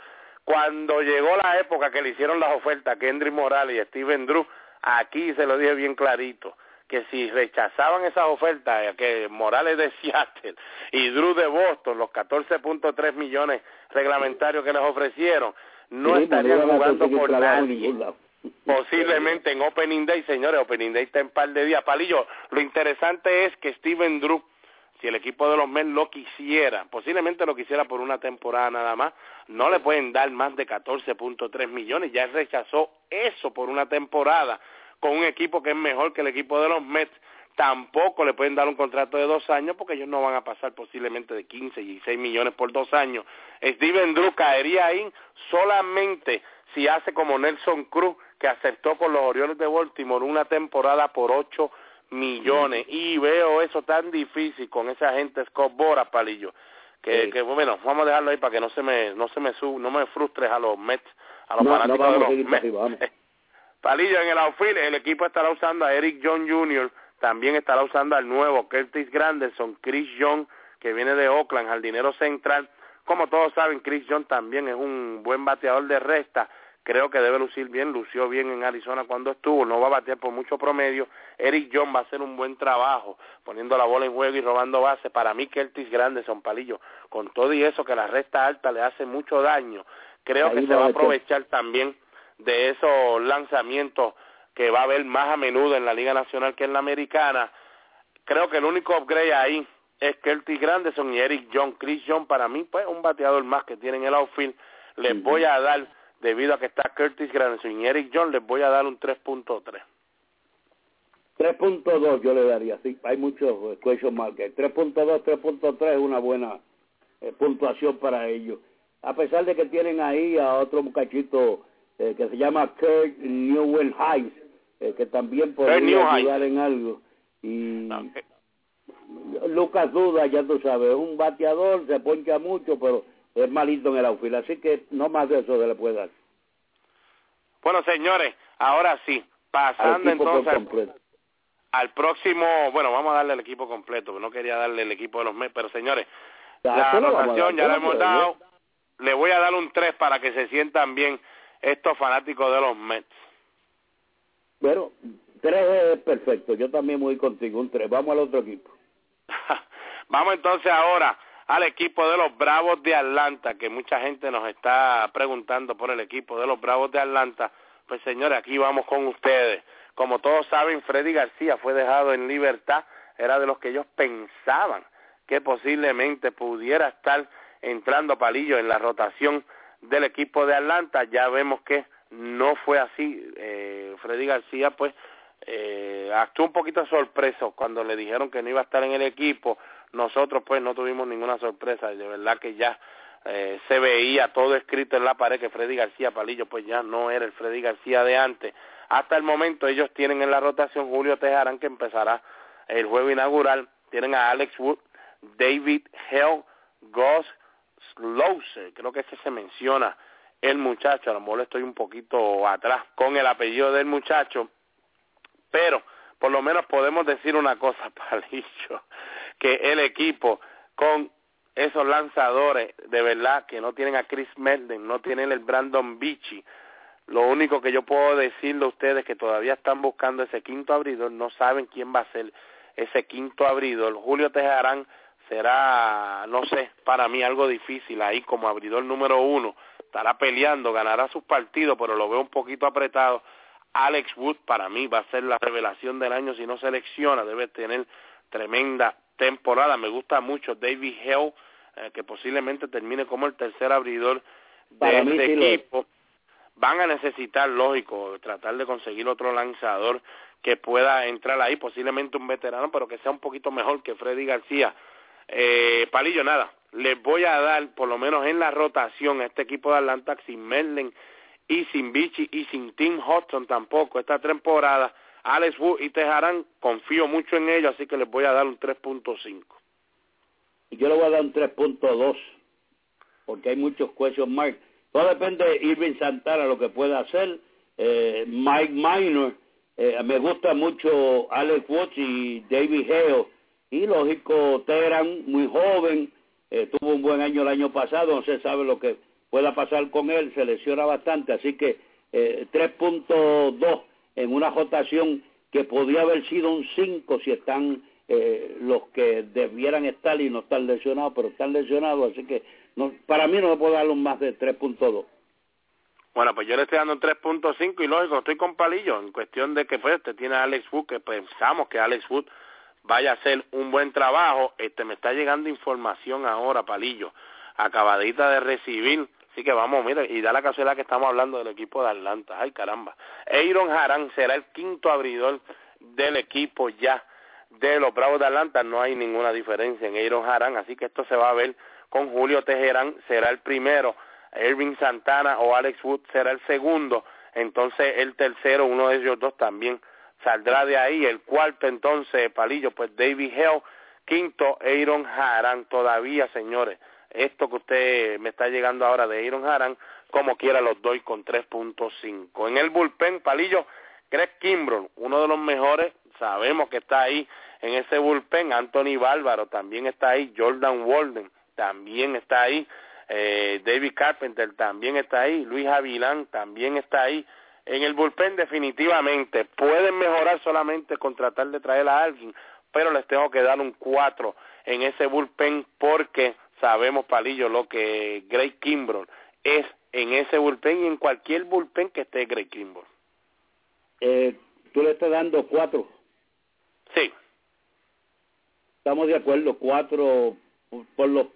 cuando llegó la época que le hicieron las ofertas a Kendry Morales y Steven Drew, aquí se lo dije bien clarito, que si rechazaban esas ofertas, eh, que Morales de [LAUGHS] Seattle y Drew de Boston, los 14.3 millones reglamentarios que les ofrecieron, no Sí, estarían jugando por nadie. Posiblemente en Opening Day, señores, Opening Day está en par de días. Palillo, lo interesante es que Steven Drew, si el equipo de los Mets lo quisiera, posiblemente lo quisiera por una temporada nada más, no le pueden dar más de 14.3 millones, ya rechazó eso por una temporada con un equipo que es mejor que el equipo de los Mets, tampoco le pueden dar un contrato de dos años porque ellos no van a pasar posiblemente de 15 y 16 millones por dos años. Steven Drew caería ahí solamente si hace como Nelson Cruz, que aceptó con los Orioles de Baltimore una temporada por 8 millones. Y veo eso tan difícil con ese agente Scott Boras, Palillo, que, Sí. que bueno, vamos a dejarlo ahí para que no se me, no se me sub, no me frustres a los Mets, a los No, fanáticos de los Mets. [LAUGHS] Palillo, en el outfield el equipo estará usando a Eric John Jr., también estará usando al nuevo Curtis Granderson, Chris Young, que viene de Oakland, jardinero central. Como todos saben, Chris Young también es un buen bateador de resta. Creo que debe lucir bien, lució bien en Arizona cuando estuvo, no va a batear por mucho promedio. Eric John va a hacer un buen trabajo, poniendo la bola en juego y robando base. Para mí, Curtis Granderson, Palillo, con todo y eso que la resta alta le hace mucho daño, creo Ahí que se va a aprovechar también de esos lanzamientos que va a haber más a menudo en la Liga Nacional que en la Americana. Creo que el único upgrade ahí es Curtis Granderson y Eric John. Chris John para mí, pues, un bateador más que tiene en el outfield. Les voy a dar, debido a que está Curtis Granderson y Eric John, les voy a dar un 3.3. 3.2 yo le daría, sí, hay muchos eh, question mark. 3.2, 3.3 es una buena eh, puntuación para ellos. A pesar de que tienen ahí a otro muchachito eh, que se llama Kurt Neuenheim, eh, que también podría ayudar en algo. Y eh, Lucas Duda, ya tú sabes, es un bateador, se poncha mucho, pero es malito en el outfield. Así que no más de eso se le puede dar. Bueno, señores, ahora sí, pasando entonces al- próximo, bueno, vamos a darle el equipo completo, no quería darle el equipo de los Mets, pero señores, Ya, la anotación ya la hemos dado, le voy a dar un 3 para que se sientan bien estos fanáticos de los Mets. Pero 3 es perfecto, yo también voy contigo, un 3. Vamos al otro equipo. [LAUGHS] Vamos entonces ahora al equipo de los Bravos de Atlanta, que mucha gente nos está preguntando por el equipo de los Bravos de Atlanta. Pues señores, aquí vamos con ustedes. Como todos saben, Freddy García fue dejado en libertad, era de los que ellos pensaban que posiblemente pudiera estar entrando Palillo en la rotación del equipo de Atlanta. Ya vemos que no fue así. Eh, Freddy García, pues, eh, actuó un poquito sorpreso cuando le dijeron que no iba a estar en el equipo. Nosotros, pues, no tuvimos ninguna sorpresa. De verdad que ya eh, se veía todo escrito en la pared que Freddy García Palillo, pues ya no era el Freddy García de antes. Hasta el momento ellos tienen en la rotación Julio Tejarán que empezará el juego inaugural. Tienen a Alex Wood, David Hell, Gus Slauser, creo que ese se menciona el muchacho, a lo mejor estoy un poquito atrás con el apellido del muchacho, pero por lo menos podemos decir una cosa, [LAUGHS] Palillo, que el equipo con esos lanzadores de verdad que no tienen a Chris Melden, no tienen el Brandon Beachy, lo único que yo puedo decirle a ustedes que todavía están buscando ese quinto abridor, no saben quién va a ser ese quinto abridor. Julio Tejarán será, no sé, para mí algo difícil ahí como abridor número uno. Estará peleando, ganará sus partidos, pero lo veo un poquito apretado. Alex Wood para mí va a ser la revelación del año si no selecciona, debe tener tremenda temporada. Me gusta mucho David Hell, eh, que posiblemente termine como el tercer abridor de este sí equipo. Van a necesitar, lógico, tratar de conseguir otro lanzador que pueda entrar ahí, posiblemente un veterano, pero que sea un poquito mejor que Freddy García. Eh, Palillo, nada, les voy a dar, por lo menos en la rotación, a este equipo de Atlanta sin Merlin y sin Vichy y sin Tim Hudson tampoco esta temporada. Alex Wood y Tejarán, confío mucho en ellos, así que les voy a dar un 3.5. Y yo le voy a dar un 3.2, porque hay muchos question marks. Todo depende de Irving Santana, lo que pueda hacer. Eh, Mike Minor, eh, me gusta mucho Alex Woods y David Hale. Y lógico, Teherán, muy joven, eh, tuvo un buen año el año pasado, no se sabe lo que pueda pasar con él, se lesiona bastante, así que eh, 3.2 en una rotación que podría haber sido un 5 si están eh, los que debieran estar y no están lesionados, pero están lesionados, así que no, para mí no me puedo dar un más de 3.2. Bueno, pues yo le estoy dando un 3.5 y lógico, estoy con palillo en cuestión de que pues este tiene a Alex Wood, que pensamos que Alex Wood vaya a hacer un buen trabajo. Este me está llegando información ahora, palillo, acabadita de recibir. Así que vamos, mire, y da la casualidad que estamos hablando del equipo de Atlanta. Ay, caramba. Aaron Harán será el quinto abridor del equipo ya de los Bravos de Atlanta. No hay ninguna diferencia en Aaron Harán, así que esto se va a ver con Julio Tejerán, será el primero. Irving Santana o Alex Wood será el segundo. Entonces el tercero, uno de ellos dos también saldrá de ahí. El cuarto entonces, Palillo, pues David Hell. Quinto, Aaron Haran. Todavía, señores, esto que usted me está llegando ahora de Aaron Haran, como quiera los doy con 3.5. En el bullpen, Palillo, Greg Kimbrough, uno de los mejores, sabemos que está ahí en ese bullpen. Anthony Bálvaro también está ahí. Jordan Walden también está ahí. Eh, David Carpenter también está ahí. Luis Avilán también está ahí en el bullpen definitivamente pueden mejorar solamente con tratar de traer a alguien, pero les tengo que dar un 4 en ese bullpen porque sabemos, Palillo, lo que Greg Kimbrough es en ese bullpen y en cualquier bullpen que esté Greg Kimbrough. Eh, ¿Tú le estás dando cuatro? Sí. Estamos de acuerdo, cuatro, por los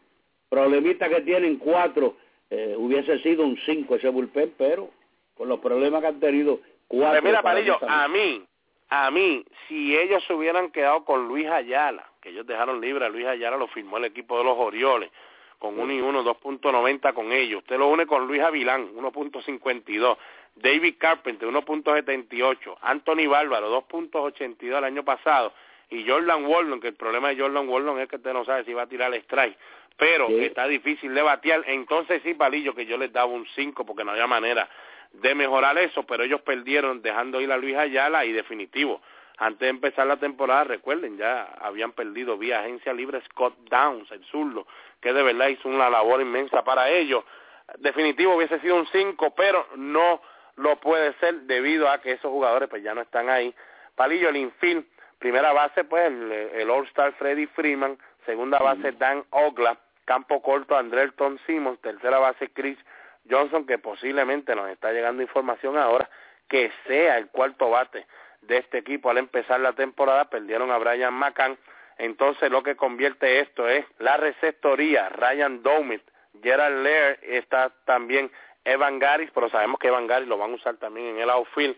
problemitas que tienen, cuatro, eh, hubiese sido un cinco ese bullpen, pero con los problemas que han tenido cuatro. Pues mira, Palillo, a mí, a mí, si ellos se hubieran quedado con Luis Ayala, que ellos dejaron libre a Luis Ayala, lo firmó el equipo de los Orioles, con 1 y 1, 2.90 con ellos. Usted lo une con Luis Avilán, 1.52. David Carpenter, 1.78. Anthony Bárbaro, 2.82 el año pasado. Y Jordan Wallon, que el problema de Jordan Wallon es que usted no sabe si va a tirar el strike. Pero que está difícil de batear. Entonces sí, Palillo, que yo les daba un 5 porque no había manera de mejorar eso, pero ellos perdieron dejando ir a Luis Ayala y definitivo. Antes de empezar la temporada, recuerden, ya habían perdido vía agencia libre Scott Downs, el zurdo, que de verdad hizo una labor inmensa para ellos. Definitivo hubiese sido un 5, pero no lo puede ser debido a que esos jugadores pues ya no están ahí. Palillo, el infield, primera base pues el, All-Star Freddy Freeman, segunda base Dan Ogla, campo corto Andrelton Simmons, tercera base Chris Johnson, que posiblemente nos está llegando información ahora, que sea el cuarto bate de este equipo al empezar la temporada, perdieron a Brian McCann, entonces lo que convierte esto es la receptoría, Ryan Domit, Gerald Lair, está también Evan Garis, pero sabemos que Evan Garis lo van a usar también en el outfield.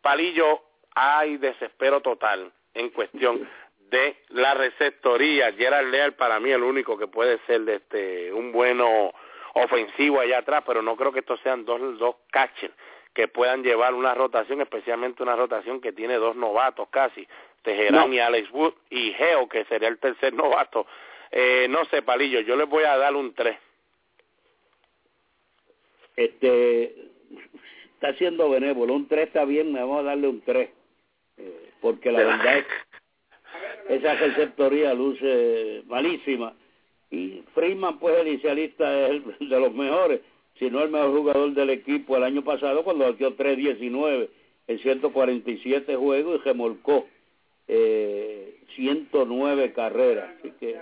Palillo, hay desespero total en cuestión de la receptoría. Gerald Lear para mí el único que puede ser este un bueno ofensivo allá atrás, pero no creo que estos sean dos, dos catchers que puedan llevar una rotación, especialmente una rotación que tiene dos novatos casi, Teherán y Alex Wood, y Geo, que sería el tercer [LAUGHS] novato. Eh, no sé, Palillo, yo les voy a dar un 3. Este, está siendo benévolo, un 3 está bien, me vamos a darle un 3, eh, porque la [LAUGHS] verdad es esa receptoría luce malísima y Freeman pues el inicialista es el de los mejores si no el mejor jugador del equipo el año pasado cuando batió 3.19 en 147 juegos y remolcó eh, 109 carreras así que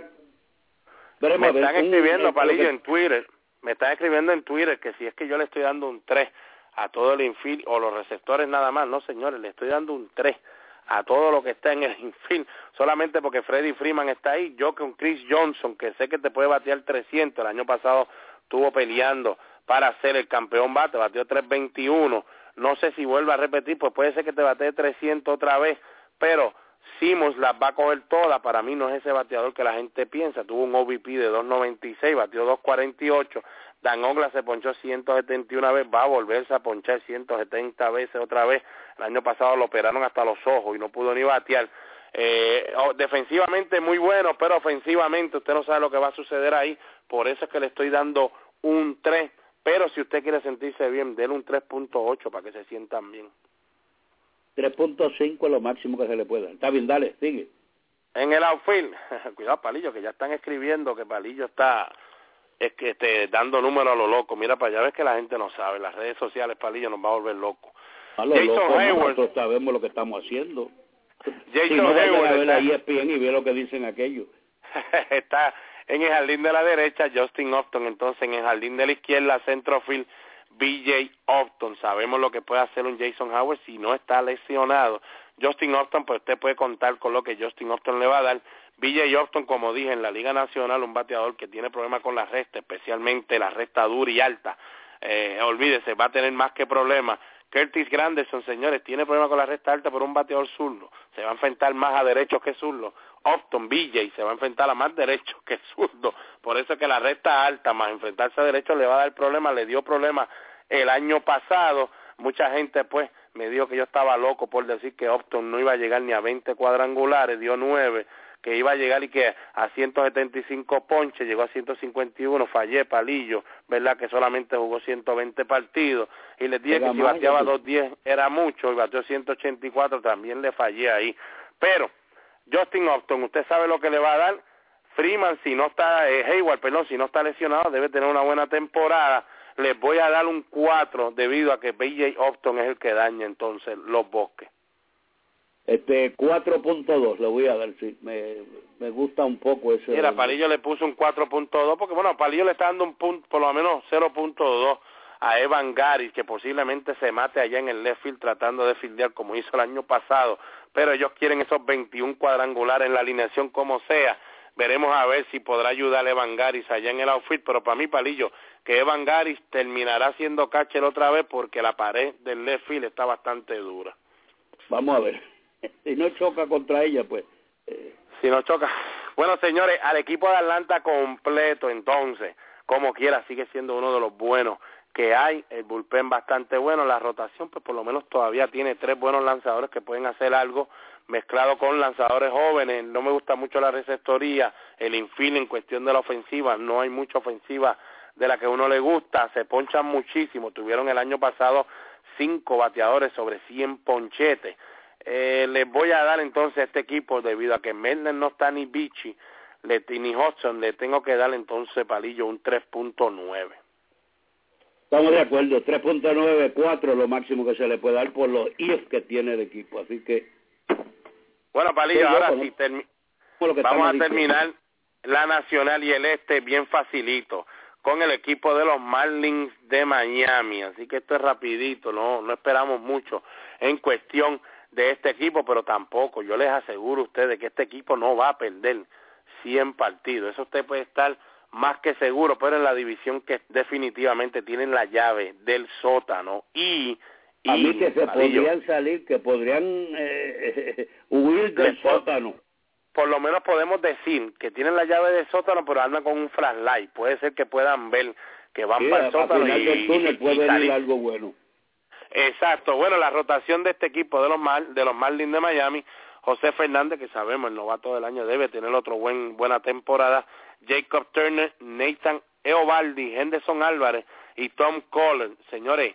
me están escribiendo Palillo en Twitter me están escribiendo en Twitter que si es que yo le estoy dando un 3 a todo el infield o los receptores nada más. No señores le estoy dando un 3 a todo lo que está en el [LAUGHS] infield, solamente porque Freddy Freeman está ahí, yo con Chris Johnson, que sé que te puede batear 300, el año pasado estuvo peleando para ser el campeón. Bate, bateó 321, no sé si vuelve a repetir, pues puede ser que te batee 300 otra vez, pero Simons las va a coger todas, para mí no es ese bateador que la gente piensa, tuvo un OVP de 2.96, batió 2.48, Dan Ogla se ponchó 171 veces, va a volverse a ponchar 170 veces otra vez, el año pasado lo operaron hasta los ojos y no pudo ni batear, eh, defensivamente muy bueno, pero ofensivamente usted no sabe lo que va a suceder ahí, por eso es que le estoy dando un 3, pero si usted quiere sentirse bien, déle un 3.8 para que se sientan bien. 3.5 es lo máximo que se le pueda. Está bien, dale, sigue. En el outfield, [LAUGHS] cuidado Palillo, que ya están escribiendo que Palillo está es que esté dando números a lo loco. Mira para allá, ves que la gente no sabe. Las redes sociales, Palillo, nos va a volver loco. A lo Jason loco, Hayward. Nosotros sabemos lo que estamos haciendo. Jason si no Hayward. A ver ESPN y ve lo que dicen aquellos. [LAUGHS] está en el jardín de la derecha, Justin Upton. Entonces, en el jardín de la izquierda, centrofield, BJ Upton. Sabemos lo que puede hacer un Jason Howard si no está lesionado. Justin Upton, pues usted puede contar con lo que Justin Upton le va a dar. BJ Upton, como dije, en la Liga Nacional, un bateador que tiene problemas con la resta, especialmente la resta dura y alta. Eh, olvídese, va a tener más que problemas. Curtis Granderson, señores, tiene problemas con la resta alta por un bateador zurdo. Se va a enfrentar más a derechos que zurdo. Upton, BJ, se va a enfrentar a más derechos que zurdo. Por eso es que la recta alta, más enfrentarse a derechos, le va a dar problemas. Le dio problemas el año pasado. Mucha gente, pues, me dijo que yo estaba loco por decir que Upton no iba a llegar ni a 20 cuadrangulares, dio 9 que iba a llegar y que a 175 ponches, llegó a 151, fallé, palillo, ¿verdad? Que solamente jugó 120 partidos. Y les dije que si bateaba 210 era mucho y bateó 184, también le fallé ahí. Pero, Justin Upton, ¿usted sabe lo que le va a dar? Freeman, si no está, eh, Hayward, perdón, si no está lesionado, debe tener una buena temporada. Les voy a dar un 4 debido a que BJ Upton es el que daña entonces los bosques. Este 4.2 le voy a dar, sí, me, me gusta un poco ese. Mira, Palillo le puso un 4.2 porque, bueno, Palillo le está dando un punto, por lo menos 0.2 a Evan Garis, que posiblemente se mate allá en el left field tratando de fildear como hizo el año pasado, pero ellos quieren esos 21 cuadrangulares en la alineación como sea. Veremos a ver si podrá ayudar a Evan Garis allá en el outfit, pero para mí, Palillo, que Evan Garis terminará siendo catcher otra vez porque la pared del left field está bastante dura. Vamos a ver si no choca contra ella, pues. Eh. Si no choca. Bueno, señores, al equipo de Atlanta completo, entonces, como quiera, sigue siendo uno de los buenos que hay. El bullpen bastante bueno. La rotación, pues por lo menos todavía tiene tres buenos lanzadores que pueden hacer algo mezclado con lanzadores jóvenes. No me gusta mucho la receptoría, el infield en cuestión de la ofensiva. No hay mucha ofensiva de la que uno le gusta. Se ponchan muchísimo. Tuvieron el año pasado cinco bateadores sobre 100 ponchetes eh, les voy a dar entonces a este equipo, debido a que Melner no está ni Bichi, ni Hudson, le tengo que dar entonces Palillo un 3.9. Estamos de acuerdo, 3.94 lo máximo que se le puede dar por los IF que tiene el equipo, así que... Bueno, Palillo, ahora sí, vamos a terminar la Nacional y el Este bien facilito con el equipo de los Marlins de Miami, así que esto es rapidito, no, no esperamos mucho en cuestión de este equipo, pero tampoco, yo les aseguro a ustedes que este equipo no va a perder 100 partidos. Eso usted puede estar más que seguro, pero en la división que definitivamente tienen la llave del sótano y... y a mí que se podrían salir, que podrían eh, [LAUGHS] huir del sótano. Por lo menos podemos decir que tienen la llave del sótano, pero andan con un flashlight. Puede ser que puedan ver que van para el sótano y, puede salir algo bueno. Exacto. Bueno, la rotación de este equipo de los Mar, de los Marlins de Miami, José Fernández, que sabemos el novato del año debe tener otro buen buena temporada, Jacob Turner, Nathan Eovaldi, Henderson Álvarez y Tom Collins. Señores,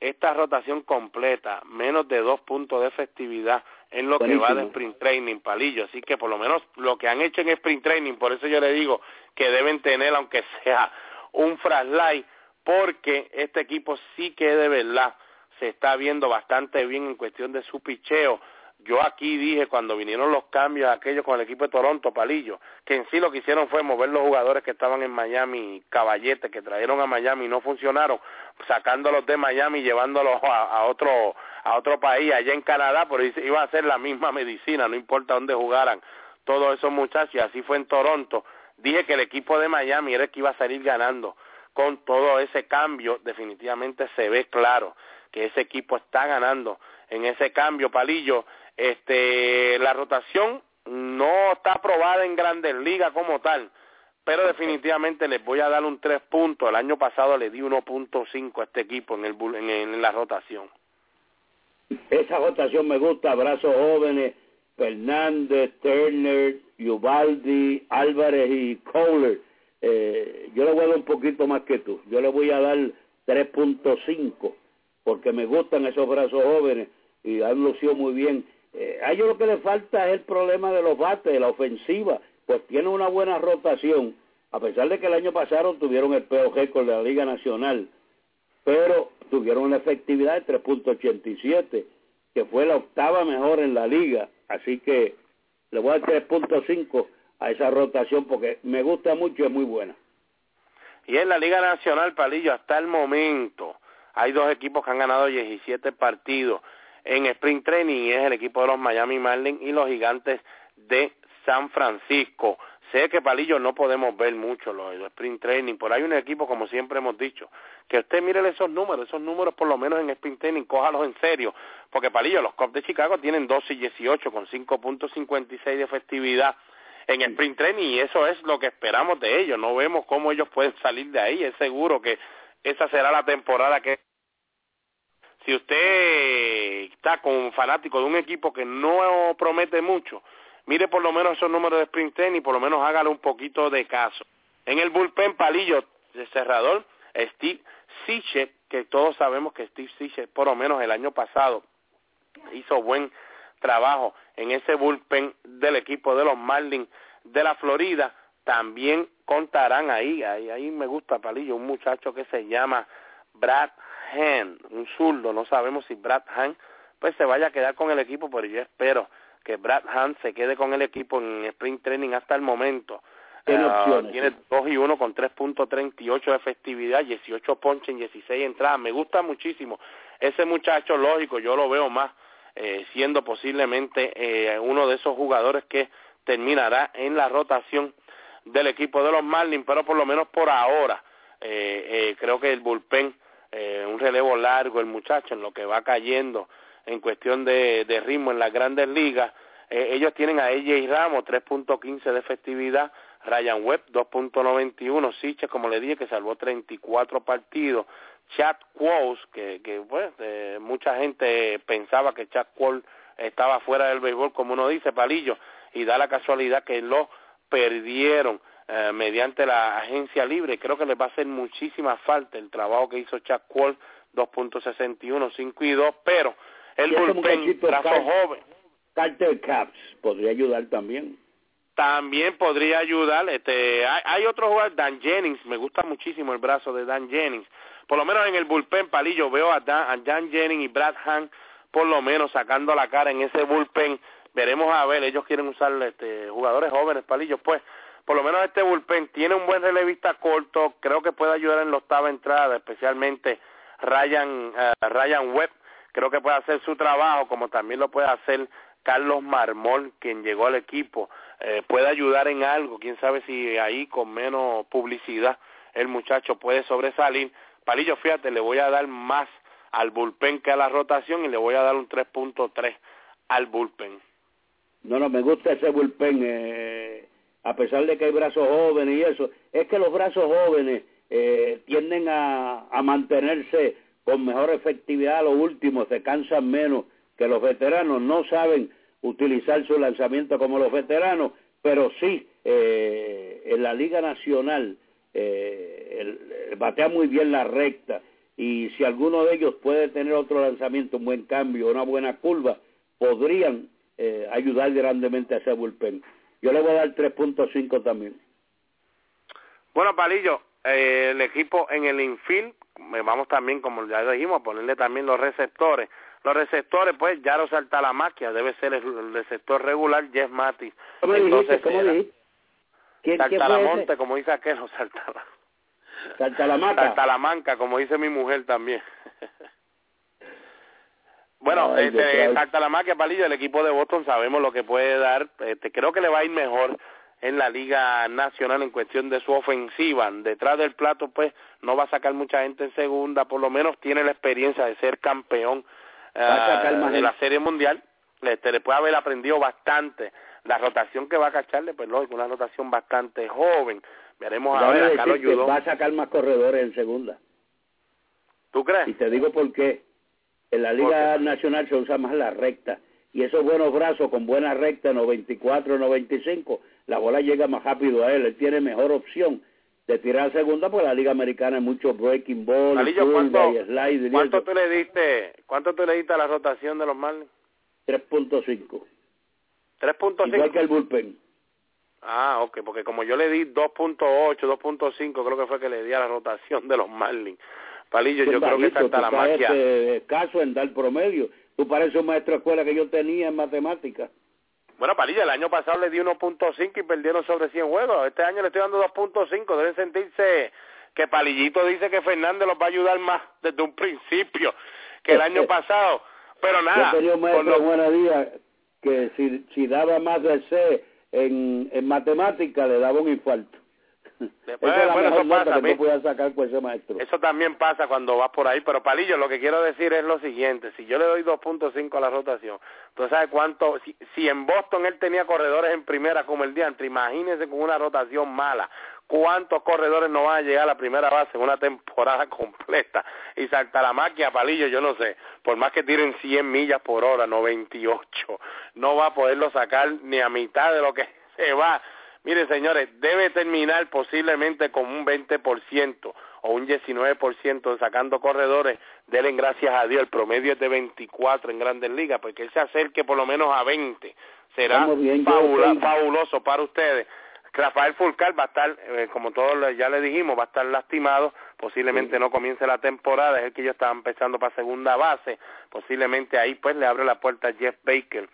esta rotación completa, menos de dos puntos de efectividad en lo que va de sprint training, palillo. Así que por lo menos lo que han hecho en sprint training, por eso yo le digo que deben tener, aunque [LAUGHS] sea un flashlight, porque este equipo sí que de verdad se está viendo bastante bien en cuestión de su picheo. Yo aquí dije cuando vinieron los cambios aquellos con el equipo de Toronto, Palillo, que en sí lo que hicieron fue mover los jugadores que estaban en Miami, Caballete, que trajeron a Miami y no funcionaron, sacándolos de Miami y llevándolos a, otro a otro país, allá en Canadá, pero iba a ser la misma medicina, no importa dónde jugaran todos esos muchachos, y así fue en Toronto. Dije que el equipo de Miami era el que iba a salir ganando con todo ese cambio, definitivamente se ve claro que ese equipo está ganando en ese cambio, Palillo. Este, la rotación no está aprobada en Grandes Ligas como tal, pero definitivamente les voy a dar un tres puntos. El año pasado le di 1.5 a este equipo en, el, en, en la rotación. Esa rotación me gusta, brazos jóvenes, Fernández, Turner, Ubaldi, Álvarez y Kohler. Eh, yo le voy a dar un poquito más que tú. Yo le voy a dar 3.5 porque me gustan esos brazos jóvenes y han lucido muy bien. Eh, a ellos lo que le falta es el problema de los bates, de la ofensiva, pues tiene una buena rotación, a pesar de que el año pasado tuvieron el peor récord de la Liga Nacional, pero tuvieron una efectividad de 3.87, que fue la octava mejor en la liga, así que le voy a dar 3.5 a esa rotación porque me gusta mucho y es muy buena. Y en la Liga Nacional, Palillo, hasta el momento hay dos equipos que han ganado 17 partidos en Sprint Training y es el equipo de los Miami Marlins y los Gigantes de San Francisco. Sé que Palillo no podemos ver mucho los, Sprint Training, por ahí un equipo, como siempre hemos dicho, que usted mire esos números, esos números por lo menos en Sprint Training, cójalos en serio, porque Palillo, los Cubs de Chicago tienen 12 y 18 con 5.56 de efectividad en Sprint Training y eso es lo que esperamos de ellos, no vemos cómo ellos pueden salir de ahí, es seguro que esa será la temporada que si usted está con un fanático de un equipo que no promete mucho, mire por lo menos esos números de sprint training y por lo menos hágale un poquito de caso. En el bullpen palillo de cerrador, Steve Siche, que todos sabemos que Steve Siche, por lo menos el año pasado, hizo buen trabajo en ese bullpen del equipo de los Marlins de la Florida, también contarán ahí, ahí, ahí me gusta Palillo, un muchacho que se llama Brad Hahn, un zurdo, no sabemos si Brad Hahn pues se vaya a quedar con el equipo, pero yo espero que Brad Hahn se quede con el equipo en sprint training hasta el momento. Uh, tiene 2 y 1 con 3.38 de efectividad, 18 ponches en 16 entradas. Me gusta muchísimo. Ese muchacho, lógico, yo lo veo más eh, siendo posiblemente eh, uno de esos jugadores que terminará en la rotación del equipo de los Marlins, pero por lo menos por ahora eh, eh, creo que el bullpen, eh, un relevo largo el muchacho en lo que va cayendo en cuestión de, de ritmo en las grandes ligas, eh, ellos tienen a AJ Ramos 3.15 de efectividad, Ryan Webb 2.91, Siche como le dije que salvó 34 partidos, Chad Qualls que, que pues mucha gente pensaba que Chad Qualls estaba fuera del béisbol como uno dice, Palillo, y da la casualidad que lo perdieron eh, mediante la agencia libre. Creo que les va a hacer muchísima falta el trabajo que hizo Chuck Wall, 2.61, 5 y 2, pero el bullpen, brazo joven. Carter Caps podría ayudar también. También podría ayudar. Este, hay, hay otro jugador, Dan Jennings, me gusta muchísimo el brazo de Dan Jennings. Por lo menos en el bullpen, Palillo, veo a Dan, a Dan Jennings y Brad Hahn por lo menos sacando la cara en ese bullpen. Veremos a ver, ellos quieren usar este, jugadores jóvenes, Palillo, pues por lo menos este bullpen tiene un buen relevista corto, creo que puede ayudar en la octava entrada, especialmente Ryan, uh, Ryan Webb, creo que puede hacer su trabajo, como también lo puede hacer Carlos Marmol, quien llegó al equipo, eh, puede ayudar en algo, quién sabe si ahí con menos publicidad el muchacho puede sobresalir. Palillo, fíjate, le voy a dar más al bullpen que a la rotación y le voy a dar un 3.3 al bullpen. No, no, me gusta ese bullpen. Eh, a pesar de que hay brazos jóvenes y eso, es que los brazos jóvenes eh, tienden a, a mantenerse con mejor efectividad los últimos, se cansan menos que los veteranos, no saben utilizar su lanzamiento como los veteranos, pero sí, eh, en la Liga Nacional eh, batea muy bien la recta y si alguno de ellos puede tener otro lanzamiento, un buen cambio, una buena curva, podrían eh, ayudar grandemente a ese bullpen. Yo le voy a dar 3.5 también. Bueno, Palillo, eh, el equipo en el infield, vamos también, como ya dijimos, a ponerle también los receptores. Los receptores, pues, ya lo salta la máquina, debe ser el, receptor regular, Jeff Matis. ¿Cómo Entonces, dijiste? ¿Cómo dijiste? ¿Quién, salta la monte, como dice aquel, [LAUGHS] o salta la... Salta la maca. Salta la manca, como dice mi mujer también. [LAUGHS] Bueno, Ay, este, salta la Palillo, el equipo de Boston sabemos lo que puede dar. Este, creo que le va a ir mejor en la Liga Nacional en cuestión de su ofensiva. Detrás del plato, pues, no va a sacar mucha gente en segunda. Por lo menos tiene la experiencia de ser campeón uh, de la Serie Mundial. este, después de haber aprendido bastante la rotación que va a cacharle, pues lógico, una rotación bastante joven. Veremos a ver. Va a sacar más corredores en segunda. ¿Tú crees? Y te digo por qué. En la Liga Nacional se usa más la recta. Y esos buenos brazos con buena recta, 94, 95, la bola llega más rápido a él. Él tiene mejor opción de tirar segunda porque la Liga Americana hay mucho breaking ball, ¿cuánto, y slide. ¿cuánto tú le diste, ¿Cuánto tú le diste a la rotación de los Marlins? 3.5. 3.5. Igual que el bullpen. Ah, ok, porque como yo le di 2.8, 2.5, creo que fue que le di a la rotación de los Marlins. Palillo, yo creo que está la magia. Este caso en dar promedio. Tú pareces un maestro de escuela que yo tenía en matemáticas. Bueno, Palillo, el año pasado le di 1.5 y perdieron sobre 100 juegos. Este año le estoy dando 2.5. Deben sentirse que Palillito dice que Fernández los va a ayudar más desde un principio que el año pasado. Pero nada. Yo tenía un maestro día que si, si daba más de C en, en matemática le daba un infarto. Después, bueno, eso pasa, que sacar ese maestro. Eso también pasa cuando vas por ahí, pero Palillo, lo que quiero decir es lo siguiente, si yo le doy 2.5 a la rotación, tú sabes cuánto, si, si en Boston él tenía corredores en primera como el diantre, imagínense con una rotación mala, cuántos corredores no van a llegar a la primera base en una temporada [LAUGHS] completa y salta la máquina, palillo, yo no sé, por más que tiren 100 millas por hora, 98, no va a poderlo sacar ni a mitad de lo que [LAUGHS] se va Mire, señores, debe terminar posiblemente con un 20% o un 19% sacando corredores. Denle gracias a Dios, el promedio es de 24 en grandes ligas, porque él se acerque por lo menos a 20. Será fabuloso para ustedes. Rafael Fulcar va a estar, eh, como todos ya le dijimos, va a estar lastimado, posiblemente no comience la temporada, es el que yo estaba empezando para segunda base, posiblemente ahí pues le abre la puerta a Jeff Baker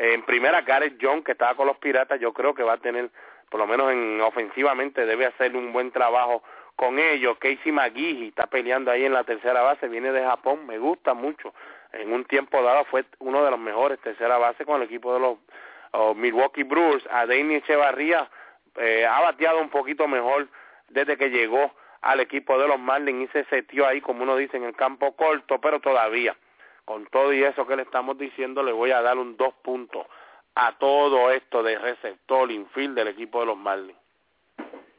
en primera, Gareth John, que estaba con los Piratas, yo creo que va a tener, por lo menos en ofensivamente, debe hacer un buen trabajo con ellos. Casey McGee está peleando ahí en la tercera base, viene de Japón, me gusta mucho. En un tiempo dado fue uno de los mejores tercera base con el equipo de los Milwaukee Brewers. A Danny Echevarría eh, ha bateado un poquito mejor desde que llegó al equipo de los Marlins y se setió ahí, como uno dice, en el campo corto, pero todavía con todo y eso que le estamos diciendo, le voy a dar un dos puntos a todo esto de receptor, infield del equipo de los Marlins.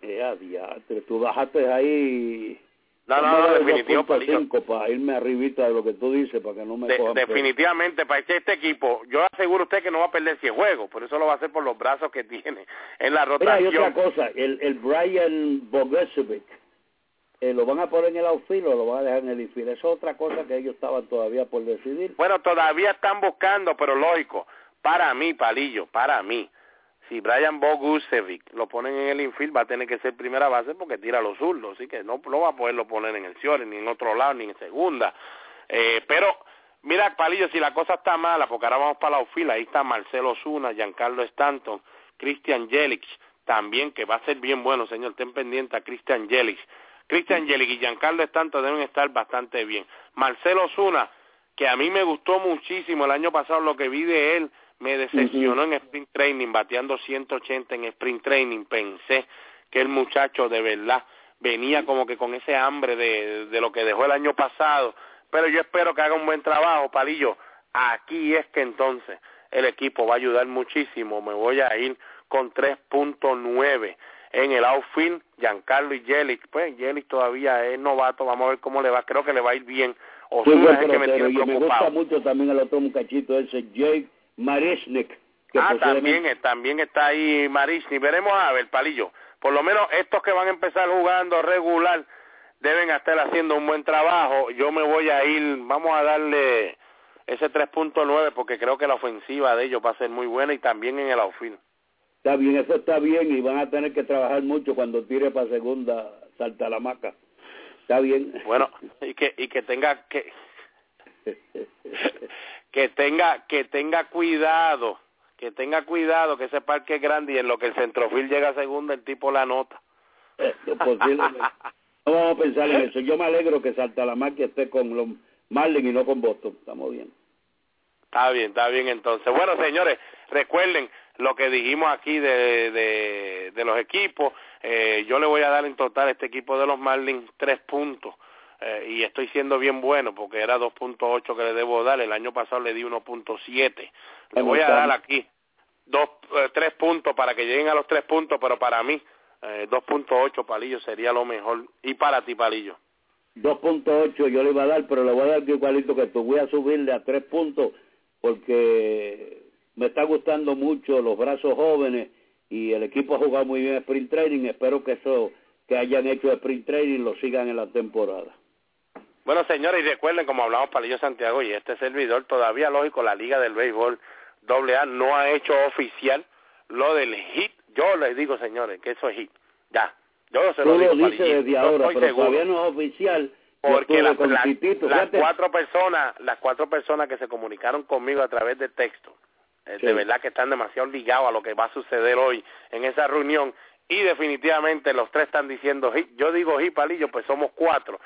Eh, tú bajaste ahí... No, no, no, definitivo, para irme arribita de lo que tú dices, para que no me cojan Definitivamente, para que este equipo, yo aseguro a usted que no va a perder 100 juegos, por eso lo va a hacer por los brazos que tiene en la rotación. Mira, hay otra cosa, el, el Brian Bogosevic, eh, lo van a poner en el outfield o lo van a dejar en el infield. Es otra cosa que ellos estaban todavía por decidir. Bueno, todavía están buscando, pero lógico, para mí, Palillo, para mí, si Brian Bogusevic lo ponen en el infield va a tener que ser primera base porque tira los zurdos, así que no, lo va a poderlo poner en el Ciore, ni en otro lado, ni en segunda. Eh, pero, mira, Palillo, si la cosa está mala, porque ahora vamos para la outfield, ahí está Marcelo Zuna, Giancarlo Stanton, Christian Jelic, también, que va a ser bien bueno, señor, ten pendiente a Christian Jelic Cristian Jelic y Giancarlo Estanto deben estar bastante bien. Marcelo Zuna, que a mí me gustó muchísimo el año pasado lo que vi de él, me decepcionó en sprint training, bateando 180 en sprint training. Pensé que el muchacho de verdad venía como que con ese hambre de, de lo que dejó el año pasado. Pero yo espero que haga un buen trabajo, Palillo. Aquí es que entonces el equipo va a ayudar muchísimo. Me voy a ir con 3.9 en el outfield, Giancarlo y Yelich, pues Yelich todavía es novato, vamos a ver cómo le va, creo que le va a ir bien. O sí, es que me tiene preocupado. Me gusta mucho también el otro muchachito ese, Jake Marishnik. ah, también, también está ahí Marishnik. Veremos a ver, Palillo. Por lo menos estos que van a empezar jugando regular deben estar haciendo un buen trabajo. Yo me voy a ir, vamos a darle ese 3.9 porque creo que la ofensiva de ellos va a ser muy buena y también en el outfield. Está bien, eso está bien y van a tener que trabajar mucho cuando tire para segunda, salta la maca. Está bien. Bueno, y que y que tenga que que tenga que tenga cuidado, que tenga cuidado que ese parque es grande y en lo que el centrofil llega a segunda el tipo la nota. no vamos a pensar en eso. Yo me alegro que Salta la Maca esté con los Marlins y no con Boston. Estamos bien. Está bien, está bien entonces. Bueno, señores, recuerden, lo que dijimos aquí de, de, de los equipos. Eh, yo le voy a dar en total a este equipo de los Marlins tres puntos. Eh, y estoy siendo bien bueno porque era 2.8 que le debo dar, el año pasado le di 1.7, Le voy a dar aquí dos, eh, tres puntos para que lleguen a los tres puntos, pero para mí eh, 2.8 palillos sería lo mejor. Y para ti, palillo. 2.8 yo le iba a dar, pero le voy a dar igualito que tú. Voy a subirle a tres puntos porque me está gustando mucho los brazos jóvenes y el equipo ha jugado muy bien sprint training. Espero que eso que hayan hecho sprint training lo sigan en la temporada. Bueno, señores, y recuerden, como hablamos Palillo Santiago y este servidor, todavía lógico, la Liga del Béisbol AA no ha hecho oficial lo del hit. Yo les digo, señores, que eso es hit. Ya. Yo se Tú lo digo, lo dices desde Yo ahora, estoy pero seguro. todavía no es oficial. Porque las, cuatro personas las cuatro personas que se comunicaron conmigo a través de texto Sí. de verdad que están demasiado ligados a lo que va a suceder hoy en esa reunión y definitivamente los tres están diciendo yo digo hit palillo pues somos cuatro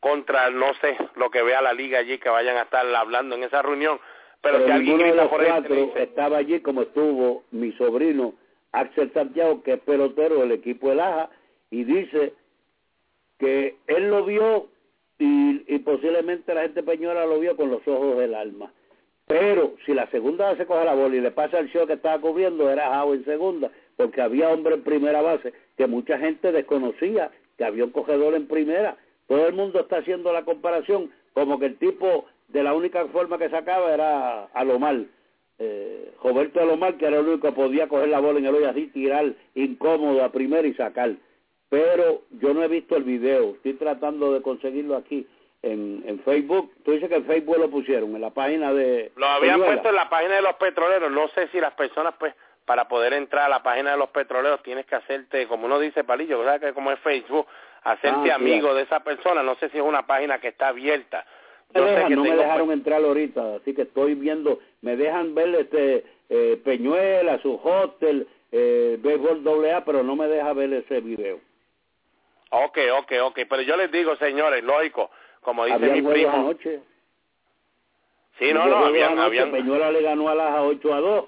contra no sé lo que vea la liga allí que vayan a estar hablando en esa reunión pero, pero si alguien ninguno de grita los por cuatro me dice, estaba allí como estuvo mi sobrino Axel Santiago, que es pelotero del equipo del Aja, y dice que él lo vio y, y posiblemente la gente peñora lo vio con los ojos del alma. Pero si la segunda base coge la bola y le pasa el show que estaba cubriendo, era Jao en segunda, porque había hombre en primera base que mucha gente desconocía que había un cogedor en primera. Todo el mundo está haciendo la comparación como que el tipo de la única forma que sacaba era Alomar. Eh, Roberto Alomar, que era el único que podía coger la bola en el hoyo así, tirar incómodo a primera y sacar. Pero yo no he visto el video, estoy tratando de conseguirlo aquí en, en Facebook. Tú dices que en Facebook lo pusieron, en la página de... Lo habían Peñuela. puesto en la página de los petroleros. No sé si las personas, pues, para poder entrar a la página de los petroleros tienes que hacerte, como uno dice, palillo, ¿sabes? que como es Facebook, hacerte Ah, amigo claro. de esa persona. No sé si es una página que está abierta. me Yo sé dejan, que no me tengo, dejaron pues, entrar ahorita, así que estoy viendo, me dejan ver este eh, Peñuela, su hostel, eh, béisbol doble A, pero no me deja ver ese video. Ok, ok, ok. Pero yo les digo, señores, lógico, como dice mi primo. anoche. Sí, no, no, habían, anoche, habían, Peñuela le ganó a Laja 8 a 2.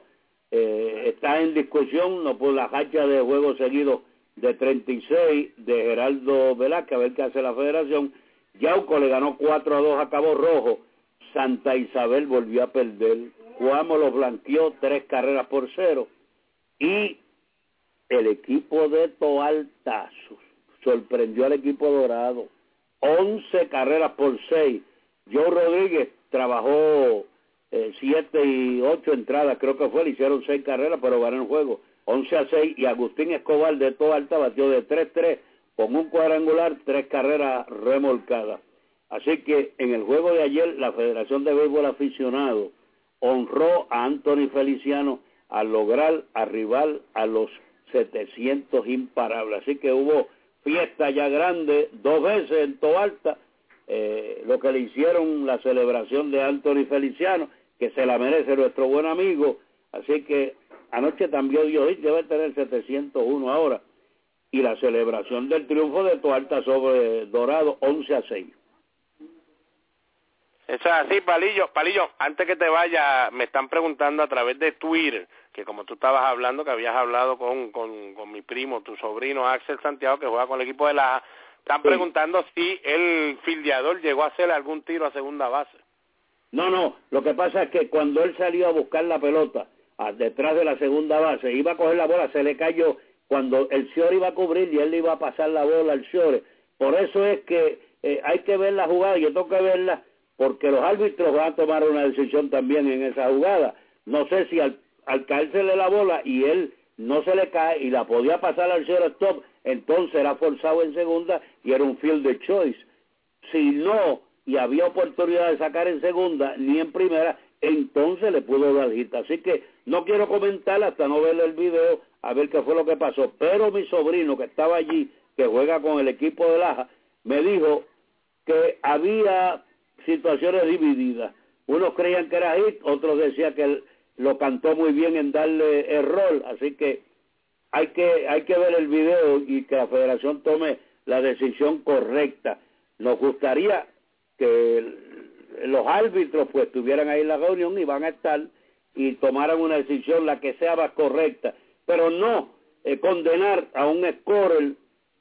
Eh, está en discusión no por la hacha de juegos seguidos de 36 de Geraldo Velázquez, a ver qué hace la federación. Yauco le ganó 4 a 2 a Cabo Rojo. Santa Isabel volvió a perder. Cuamo los blanqueó tres carreras por cero. Y el equipo de Toalta sorprendió al equipo dorado. 11 carreras por 6. Joe Rodríguez trabajó 7 y 8 entradas, creo que fue, le hicieron 6 carreras, pero ganó el juego. 11 a 6 y Agustín Escobar de Toalta batió de 3-3 con un cuadrangular, tres carreras remolcadas. Así que en el juego de ayer la Federación de Béisbol Aficionado honró a Anthony Feliciano al lograr arribar a los 700 imparables. Así que hubo fiesta ya grande dos veces en Toalta, eh, lo que le hicieron la celebración de Anthony Feliciano, que se la merece nuestro buen amigo. Así que anoche también Dios debe tener 701 ahora. Y la celebración del triunfo de Toalta sobre Dorado 11 a 6. Eso es así, Palillo. Palillo, antes que te vaya, me están preguntando a través de Twitter, que como tú estabas hablando, que habías hablado con, con, con mi primo, tu sobrino Axel Santiago, que juega con el equipo de la... Están Sí. preguntando si el fildeador llegó a hacer algún tiro a segunda base. No, no, lo que pasa es que cuando él salió a buscar la pelota a- detrás de la segunda base, iba a coger la bola, se le cayó cuando el Shore iba a cubrir y él le iba a pasar la bola al Shore. Por eso es que eh, hay que ver la jugada, yo tengo que verla porque los árbitros van a tomar una decisión también en esa jugada. No sé si al, al caérsele la bola y él no se le cae y la podía pasar al shortstop, entonces era forzado en segunda y era un field de choice si no y había oportunidad de sacar en segunda ni en primera, entonces le pudo dar hit. Así que no quiero comentar hasta no ver el video a ver qué fue lo que pasó. Pero mi sobrino que estaba allí, que juega con el equipo de Laja, me dijo que había situaciones divididas. Unos creían que era hit, otros decían que él lo cantó muy bien en darle error. Así que hay que hay que ver el video y que la federación tome la decisión correcta. Nos gustaría que los árbitros pues estuvieran ahí en la reunión y van a estar y tomaran una decisión la que sea más correcta, pero no eh, condenar a un scorer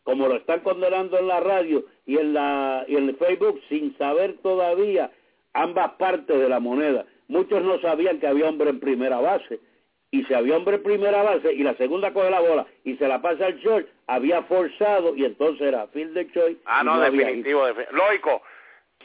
como lo están condenando en la radio y en la y en el Facebook sin saber todavía ambas partes de la moneda, muchos no sabían que había hombre en primera base. Y si había hombre en primera base y la segunda coge la bola y se la pasa al short, había forzado y entonces era field de choice. Ah, no, definitivo, definitivo. Lógico,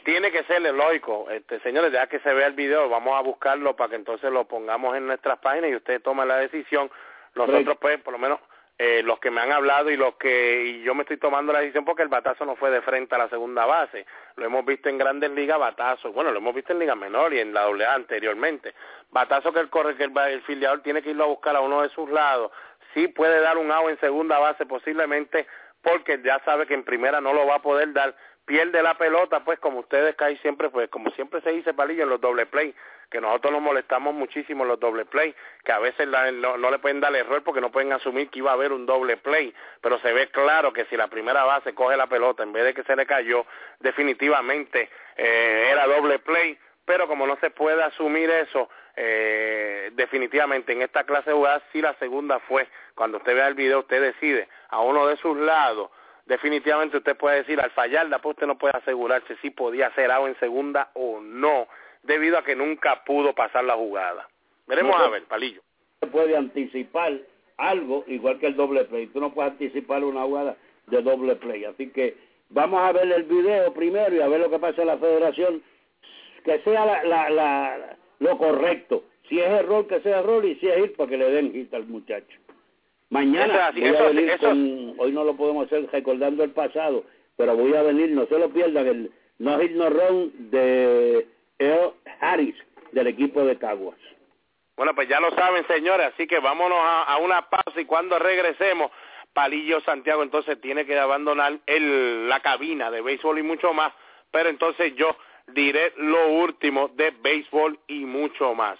tiene que ser lógico. Este, señores, ya que se vea el video, vamos a buscarlo para que entonces lo pongamos en nuestras páginas y ustedes tomen la decisión. Nosotros, pues, por lo menos, eh, los que me han hablado y los que y yo me estoy tomando la decisión porque el batazo no fue de frente a la segunda base. Lo hemos visto en grandes ligas, batazo. Bueno, lo hemos visto en ligas menores y en la doble anteriormente. Batazo que el corre que el, el filiador tiene que irlo a buscar a uno de sus lados. Sí puede dar un out en segunda base posiblemente porque ya sabe que en primera no lo va a poder dar, pierde la pelota, pues como ustedes caen siempre, pues como siempre se dice Palillo en los doble play, que nosotros nos molestamos muchísimo en los doble play, que a veces no, le pueden dar error porque no pueden asumir que iba a haber un doble play, pero se ve claro que si la primera base coge la pelota en vez de que se le cayó, definitivamente eh, era doble play, pero como no se puede asumir eso, eh, definitivamente en esta clase de jugadas, si la segunda fue, cuando usted vea el video, usted decide a uno de sus lados, definitivamente usted puede decir, al fallar la usted no puede asegurarse si podía hacer algo en segunda o no, debido a que nunca pudo pasar la jugada. Veremos No, a ver, palillo. se puede anticipar algo igual que el doble play. Tú no puedes anticipar una jugada de doble play. Así que vamos a ver el video primero y a ver lo que pasa en la federación. Que sea la, la, la- lo correcto. Si es error, que sea error y si es hit, para que le den hit al muchacho. Mañana voy a venir con, hoy no lo podemos hacer recordando el pasado, pero voy a venir, no se lo pierdan, el no hit no run de Earl Harris del equipo de Caguas. Bueno, pues ya lo saben, señores, así que vámonos a, a una pausa y cuando regresemos, Palillo Santiago entonces tiene que abandonar el, la cabina de béisbol y mucho más, pero entonces yo diré lo último de béisbol y mucho más.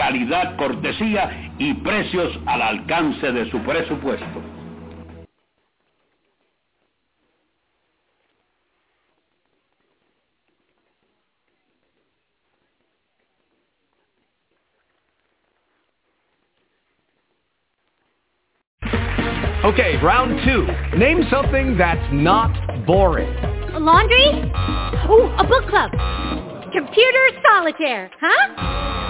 Calidad, cortesía y precios al alcance de su presupuesto. Okay, round two. Name something that's not boring. A laundry? Ooh, a book club. Computer solitaire, huh?